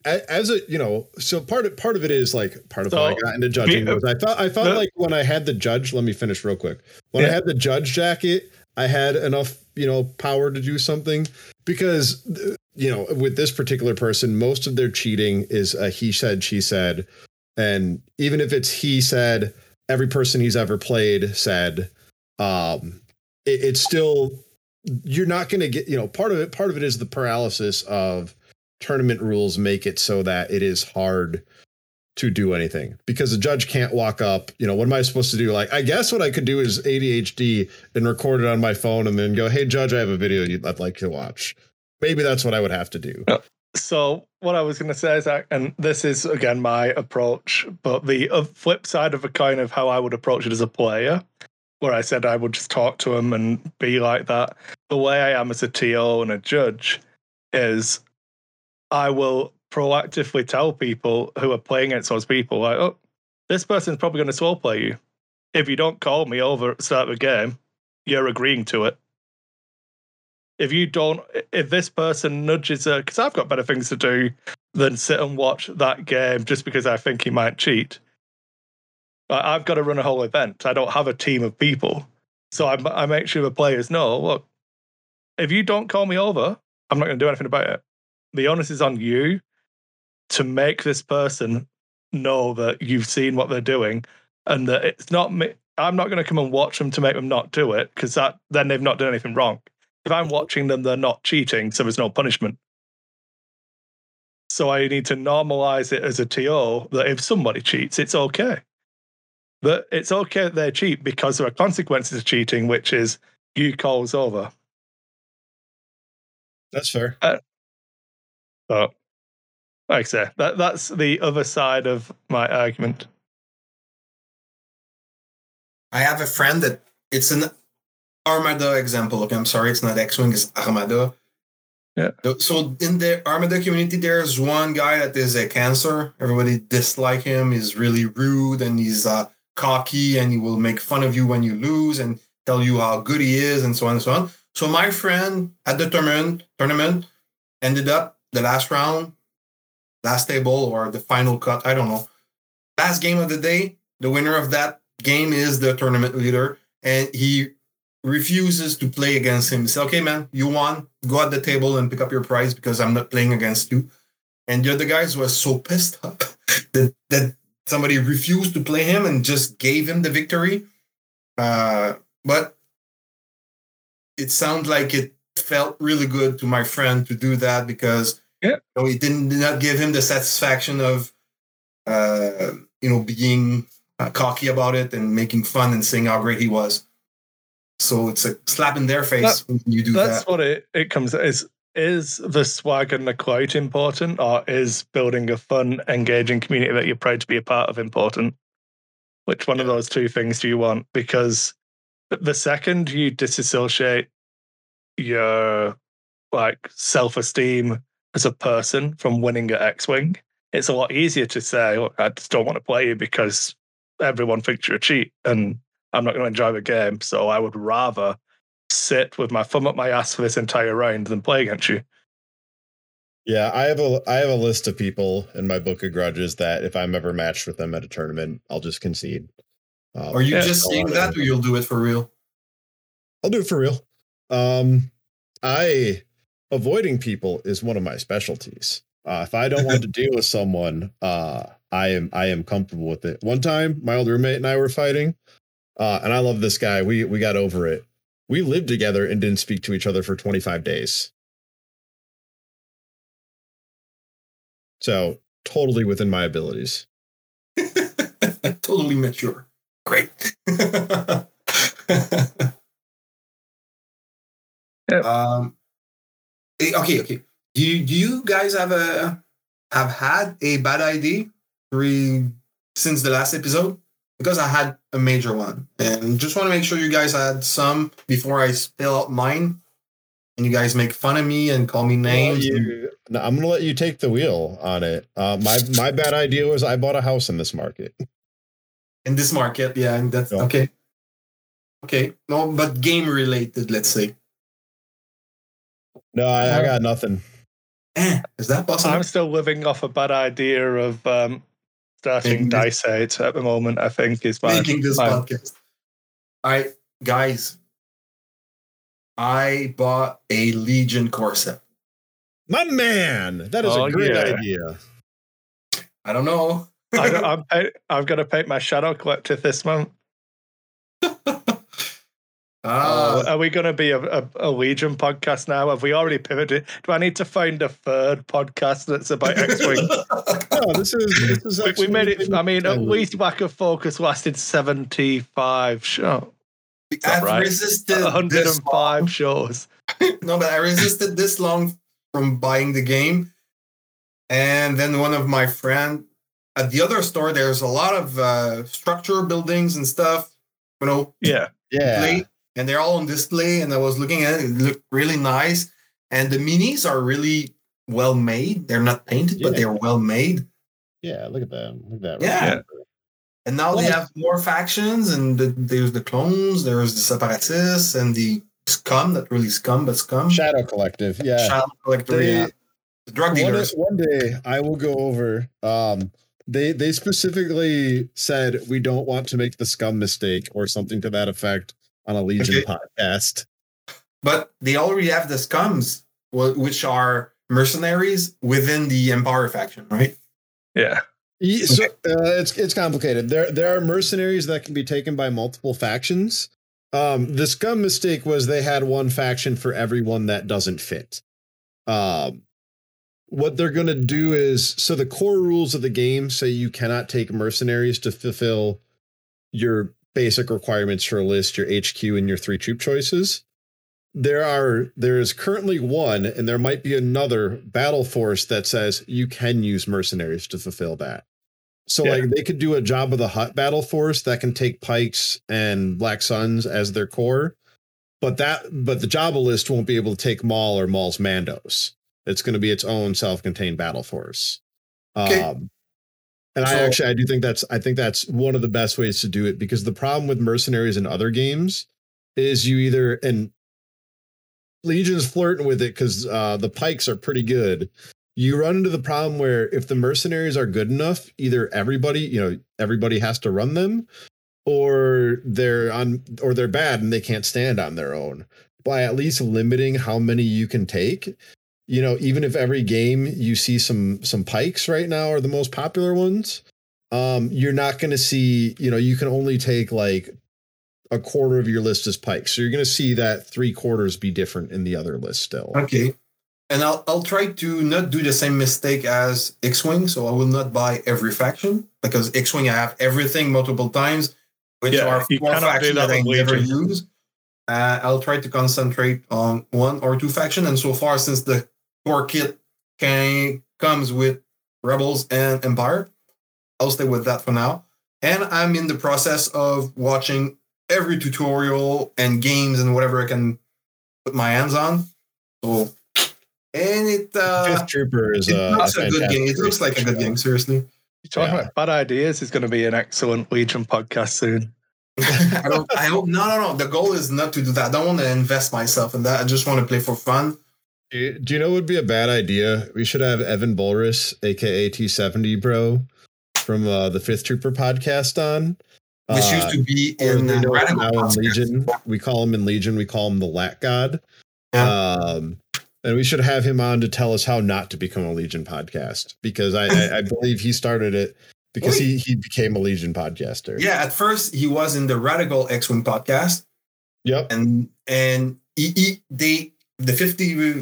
as a you know so part of part of it is like part of So, why I got into judging be- was I thought I felt the- like when I had the judge let me finish real quick when I had the judge jacket I had enough you know power to do something because you know with this particular person most of their cheating is a he said she said. And even if it's he said every person he's ever played said um it, it's still you're not going to get you know part of it part of it is the paralysis of tournament rules make it so that it is hard to do anything because the judge can't walk up you know what am i supposed to do? Like i guess what i could do is adhd and record it on my phone and then go hey judge i have a video you'd i'd like to watch. Maybe that's what i would have to do. So what I was going to say is that, and this is again my approach, but the uh, flip side of a coin of how I would approach it as a player, where I said I would just talk to him and be like that. The way I am as a TO and a judge is, I will proactively tell people who are playing against those people, like, oh, this person's probably going to slow play you. If you don't call me over at the start of the game, you're agreeing to it. If you don't if this person nudges her because i've got better things to do than sit and watch that game just because i think he might cheat. I've got to run a whole event. I don't have a team of people. So I, I make sure the players know look if you don't call me over i'm not going to do anything about it. The onus is on you to make this person know that you've seen what they're doing and that it's not me i'm not going to come and watch them to make them not do it because that then they've not done anything wrong if I'm watching them, they're not cheating, so there's no punishment. So I need to normalize it as a TO that if somebody cheats, it's okay. That it's okay that they cheat because there are consequences of cheating, which is you calls over. that's fair uh, So, like I say, that that's the other side of my argument. I have a friend that it's an Armada example. Okay, I'm sorry, it's not X-Wing, it's Armada. Yeah. So in the Armada community, there's one guy that is a cancer. Everybody dislike him. He's really rude and he's uh, cocky and he will make fun of you when you lose and tell you how good he is and so on and so on. So my friend at the tournament tournament ended up the last round, last table or the final cut. I don't know. Last game of the day, the winner of that game is the tournament leader, and he refuses to play against him. He said, "Okay, man, you won. Go at the table and pick up your prize because I'm not playing against you." And the other guys were so pissed (laughs) up that that somebody refused to play him and just gave him the victory. Uh, but it sounds like it felt really good to my friend to do that because Yeah. know, it didn't did not give him the satisfaction of uh, you know being uh, cocky about it and making fun and saying how great he was. So it's a slap in their face when you do That's that. That's what it, it comes is is the swag and the quote important or is building a fun, engaging community that you're proud to be a part of important? Which one of those two things do you want? Because the second you disassociate your like self-esteem as a person from winning at X-Wing, it's a lot easier to say, Look, I just don't want to play you because everyone thinks you're a cheat, and I'm not going to enjoy the game. So I would rather sit with my thumb up my ass for this entire round than play against you. Yeah, I have a I have a list of people in my book of grudges that if I'm ever matched with them at a tournament, I'll just concede. Um, Are you yeah, just saying that, or you'll do it for real? I'll do it for real. Um, I avoiding people is one of my specialties. Uh, if I don't want to (laughs) deal with someone, uh, I am I am comfortable with it. One time, my old roommate and I were fighting, uh, and I love this guy. We we got over it. We lived together and didn't speak to each other for 25 days. So totally within my abilities. (laughs) totally mature. Great. (laughs) yeah. Um. Eh, okay. Okay. Do you, do you guys have a have had a bad idea re, since the last episode? Because I had a major one, and just want to make sure you guys had some before I spill out mine and you guys make fun of me and call me names. You, no, I'm going to let you take the wheel on it. Uh, my my bad idea was I bought a house in this market. In this market, yeah, and that's yeah. okay. Okay, no, but game related, let's say. No, I, I got nothing. Eh, is that possible? I'm still living off a bad idea of um, starting Dice Hate at the moment. I think is my making this my, podcast. All right, guys, I bought a Legion core set. My man, that is oh, a great yeah. idea. I don't know. I, am (laughs) I'm, I'm going to paint my shadow collective this month. Uh, are we going to be a, a, a, Legion podcast now? Have we already pivoted? Do I need to find a third podcast that's about X Wing? (laughs) no, this is, this is we, we made it. I mean, at least Back of Focus lasted 75 shows. I've right? resisted 105 shows. (laughs) no, but I resisted this long from buying the game. And then one of my friend at the other store, there's a lot of uh, structure buildings and stuff, you know. Yeah. Yeah. And they're all on display. And I was looking at it, it looked really nice. And the minis are really well made. They're not painted, yeah. but they're well made. Yeah, look at them. Look at that. Yeah. And now they have more factions, and the, there's the clones, there's the separatists, and the scum, that really scum, but scum. Shadow Collective, yeah. Shadow Collective, they, yeah. The drug dealers. One, one day I will go over. Um, they they specifically said we don't want to make the scum mistake or something to that effect on a Legion okay. podcast. But they already have the scums, which are mercenaries within the Empire faction, right? Yeah. So uh, it's it's complicated. There there are mercenaries that can be taken by multiple factions. Um, the scum mistake was they had one faction for everyone that doesn't fit. Um, what they're going to do is so the core rules of the game say you cannot take mercenaries to fulfill your basic requirements for a list, your HQ, and your three troop choices. There are there is currently one, and there might be another battle force that says you can use mercenaries to fulfill that. So yeah. like they could do a Jabba the Hutt battle force that can take pikes and black suns as their core, but that but the Jabba list won't be able to take Maul or Maul's Mandos. It's going to be its own self-contained battle force. Okay. Um, and so, I actually I do think that's I think that's one of the best ways to do it because the problem with mercenaries in other games is you either and Legion's flirting with it because uh, the pikes are pretty good, you run into the problem where if the mercenaries are good enough, either everybody, you know, everybody has to run them, or they're on or they're bad and they can't stand on their own. By at least limiting how many you can take, you know, even if every game you see some some pikes right now are the most popular ones, um, you're not going to see, you know, you can only take like a quarter of your list as pikes. So you're going to see that three quarters be different in the other list still. Okay and I'll I'll try to not do the same mistake as X-wing. So I will not buy every faction because X-wing I have everything multiple times, which yeah, are four factions that, that I never use. Uh, I'll try to concentrate on one or two faction. And so far, since the core kit can comes with Rebels and Empire, I'll stay with that for now. And I'm in the process of watching every tutorial and games and whatever I can put my hands on. So and it uh, Fifth Trooper is it looks a, a good game. It looks like a good game. Seriously, You're talking Yeah. about bad ideas is going to be an excellent Legion podcast soon. (laughs) I don't. I hope no, no, no. The goal is not to do that. I don't want to invest myself in that. I just want to play for fun. Do you- know what would be a bad idea? We should have Evan Bulris, aka T70 Bro, from uh, the Fifth Trooper podcast on. This Uh, used to be in they uh, know him Radical now in Legion. We call him in Legion. We call him the Lat God. Yeah. Um, and we should have him on to tell us how not to become a Legion podcast because I, I, I believe he started it because he he became a Legion podcaster. Yeah, at first he was in the Radical X-Wing podcast, Yep. and and he, he they the Fifth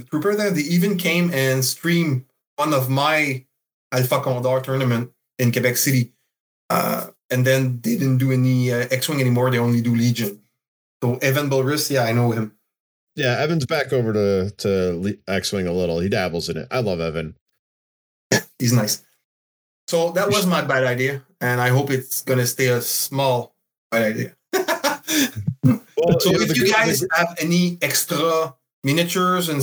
Trooper there they even came and streamed one of my Alpha Condor tournament in Quebec City, uh, and then they didn't do any uh, X-Wing anymore. They only do Legion. So Evan Bulris, yeah, I know him. Yeah. Evan's back over to to X-wing a little. He dabbles in it. I love Evan. (coughs) He's nice. So that was my bad idea, and I hope it's gonna stay a small bad idea. (laughs) Well, So know, if you guys have any extra miniatures and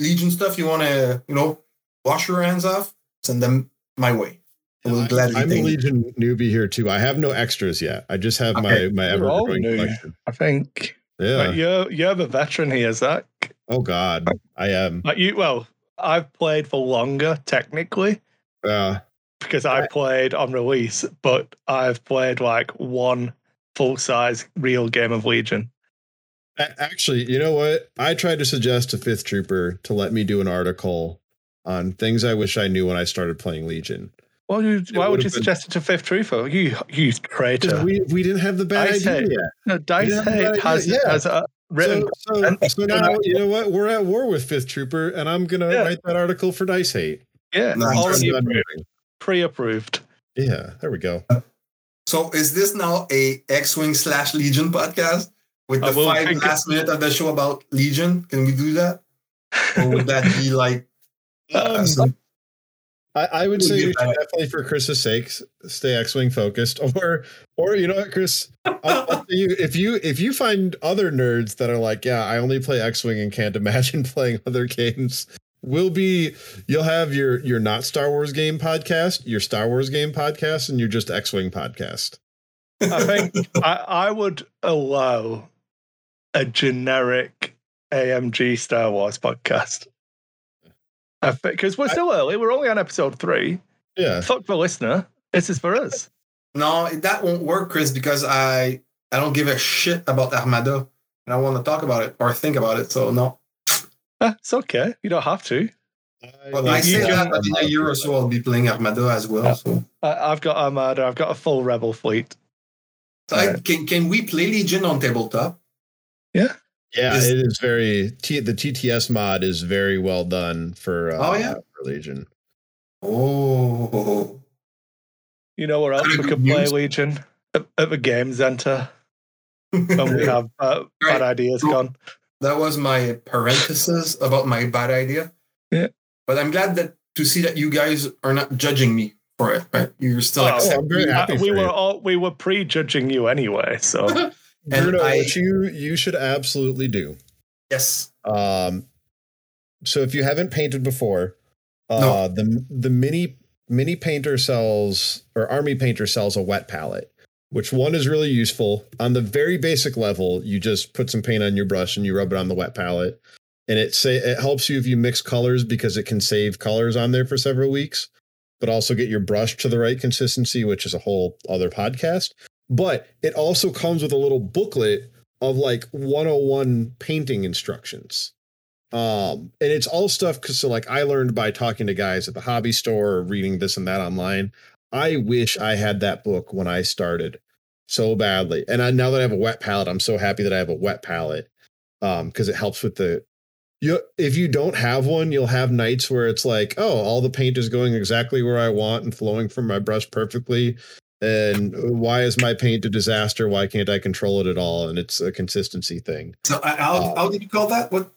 Legion stuff you want to, you know, wash your hands off, send them my way. I will I'm- gladly I'm a take it. Legion newbie here too. I have no extras yet. I just have Okay. my my ever growing collection. I think. Yeah. Like, you're you're the veteran here, Zach. oh God, I am. Like you, well, I've played for longer technically Uh, because I played on release, but I've played like one full size real game of Legion. A- actually, you know what? I tried to suggest to Fifth Trooper to let me do an article on things I wish I knew when I started playing Legion. Well, you, why would you been- suggest it to Fifth Trooper? You you Because traitor. we we didn't have the bad Dice idea Head. yet. No, Dice Yeah, Hate has yeah. has a written. So, so, so now you know what? We're at war with Fifth Trooper, and I'm gonna Yeah. write that article for Dice Hate. yeah, Nice. already approved. pre-approved. Yeah, there we go. So is this now a X-Wing slash Legion podcast with the five think- last minute of the show about Legion? Can we do that? Or would that be like uh, Um, some- I, I would We'll say get we should that. definitely, for Chris's sake, stay X-wing focused. (laughs) Or, or you know what, Chris? I'll, I'll (laughs) you, if you if you find other nerds that are like, yeah, I only play X-wing and can't (laughs) imagine playing other games, will be you'll have your your not Star Wars game podcast, your Star Wars game podcast, and your just X-wing podcast. I think I, I would allow a generic AMG Star Wars podcast. Because we're still early. We're only on episode three. Yeah, Fuck the listener. This is for us. No, that won't work, Chris, because I I don't give a shit about Armada and I want to talk about it or think about it. So no. Eh, it's okay. You don't have to. But You- I you say can- that but in a year or so I'll be playing Armada as well. So, I, I've got Armada. I've got a full Rebel fleet. so I, can can we play Legion on tabletop? Yeah, Is- it is very T, the TTS mod is very well done for uh, Oh, yeah? for Legion. Oh, You know where else we good could play. Legion? At, at the game center when we (laughs) have uh, bad Right. ideas gone. that was my parenthesis about my bad idea. Yeah. But I'm glad that to see that you guys are not judging me for it. Right? You're still Oh, accepting I'm very me. happy Uh, we were you. all we were prejudging you anyway. So (laughs) And Bruno, I- what you you should absolutely do. Yes. Um, so if you haven't painted before, uh, No. the the mini mini painter sells or army painter sells a wet palette, which one is really useful. On the very basic level, you just put some paint on your brush and you rub it on the wet palette, and it say it helps you if you mix colors because it can save colors on there for several weeks, but also get your brush to the right consistency, which is a whole other podcast. But it also comes with a little booklet of like 101 painting instructions. Um, and it's all stuff because so like I learned by talking to guys at the hobby store or reading this and that online. I wish I had that book when I started so badly. And I, now that I have a wet palette, I'm so happy that I have a wet palette. Um, because it helps with the you if you don't have one, you'll have nights where it's like, oh, all the paint is going exactly where I want and flowing from my brush perfectly. And why is my paint a disaster? Why can't I control it at all? And it's a consistency thing. So I- how, Uh, did you call that? What?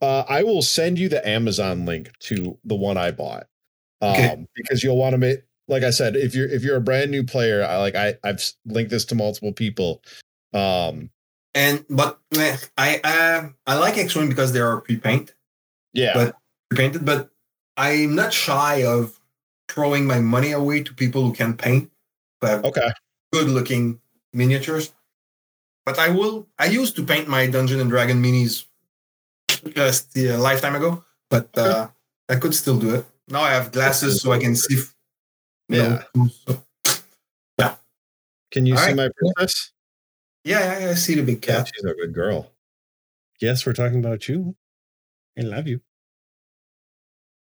Uh, I will send you the Amazon link to the one I bought. Um, Okay. because you'll want to make like I said, if you're if you're a brand new player, I like I I've linked this to multiple people. Um, And but eh, I uh, I like X-Wing because they are pre-paint, yeah, But- pre-painted, but I'm not shy of throwing my money away to people who can paint. Who have Okay. good looking miniatures. But I will. I used to paint my Dungeon and Dragon minis just a lifetime ago, but uh, I could still do it. Now I have glasses so I can see. f- Yeah. no, so- Can you All see right. my princess? yeah, yeah, I see the big Yeah, cat. she's a good girl. Yes, we're talking about you. I love you.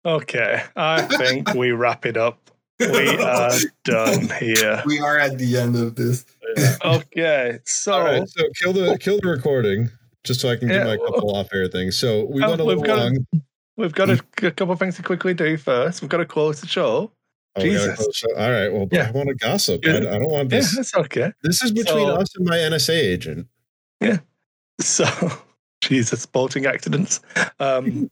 Okay, I think we wrap it up. We (laughs) are done here. we are at the end of this. (laughs) Okay, so All right, so kill the kill the recording just so I can Yeah. do my couple off air things. So we Oh, went a we've little got- long. we've got a, a couple of things to quickly do first. We've got to close the show. Oh, Jesus. the show. All right. Well, Yeah. I want to gossip. I, Yeah. I don't want Yeah, this. that's okay. This is between So- us and my NSA agent. Yeah. (laughs) So, Jesus, sporting accidents. Um,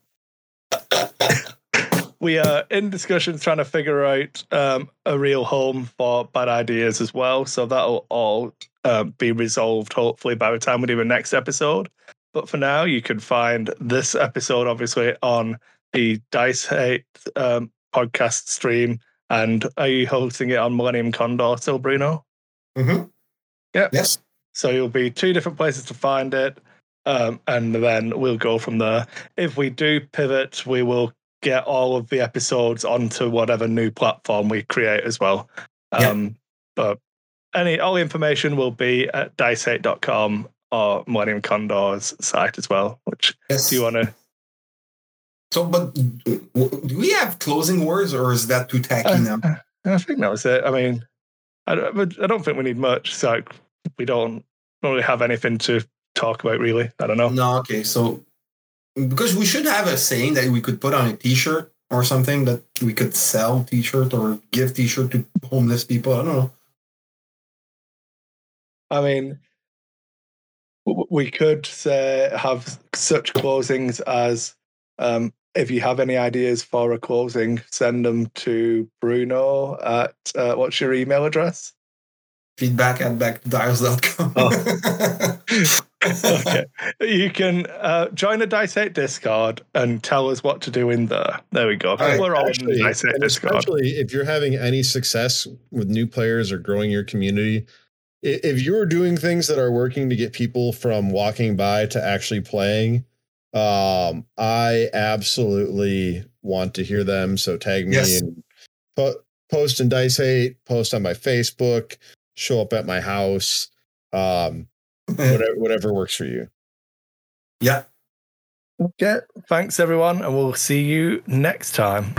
we are in discussions trying to figure out um, a real home for bad ideas as well. So that'll all um, be resolved hopefully by the time we do the next episode. But for now, you can find this episode obviously on the Dice Hate um, podcast stream. And are you hosting it on Millennium Condor still, Bruno? Mm-hmm. Yeah. Yes. So you'll be two different places to find it. Um, and then we'll go from there. If we do pivot, we will get all of the episodes onto whatever new platform we create as well. Yeah. Um, But any all the information will be at dicehate.com or Millennium Condor's site as well. Which Yes. do you want to? So, but do we have closing words, or is that too tacky now? I think that was it. I mean, I don't, I don't think we need much. So we don't don't really have anything to talk about, really. I don't know. No, okay. So, because we should have a saying that we could put on a T-shirt or something that we could sell T-shirt or give T-shirt to homeless people. I don't know. I mean, we could say have such closings as um, if you have any ideas for a closing, send them to Bruno at uh, what's your email address? Feedback at backdials.com. (laughs) okay, you can uh, join a Dice Hate Discord and tell us what to do in there. There we go. right, We're all in Actually, the Dice Hate Discord. especially if you're having any success with new players or growing your community, if you're doing things that are working to get people from walking by to actually playing, um, I absolutely want to hear them. So tag me Yes. and po- post in Dice Hate, post on my Facebook, show up at my house, um, whatever, whatever works for you. yeah. Okay, thanks everyone, and we'll see you next time.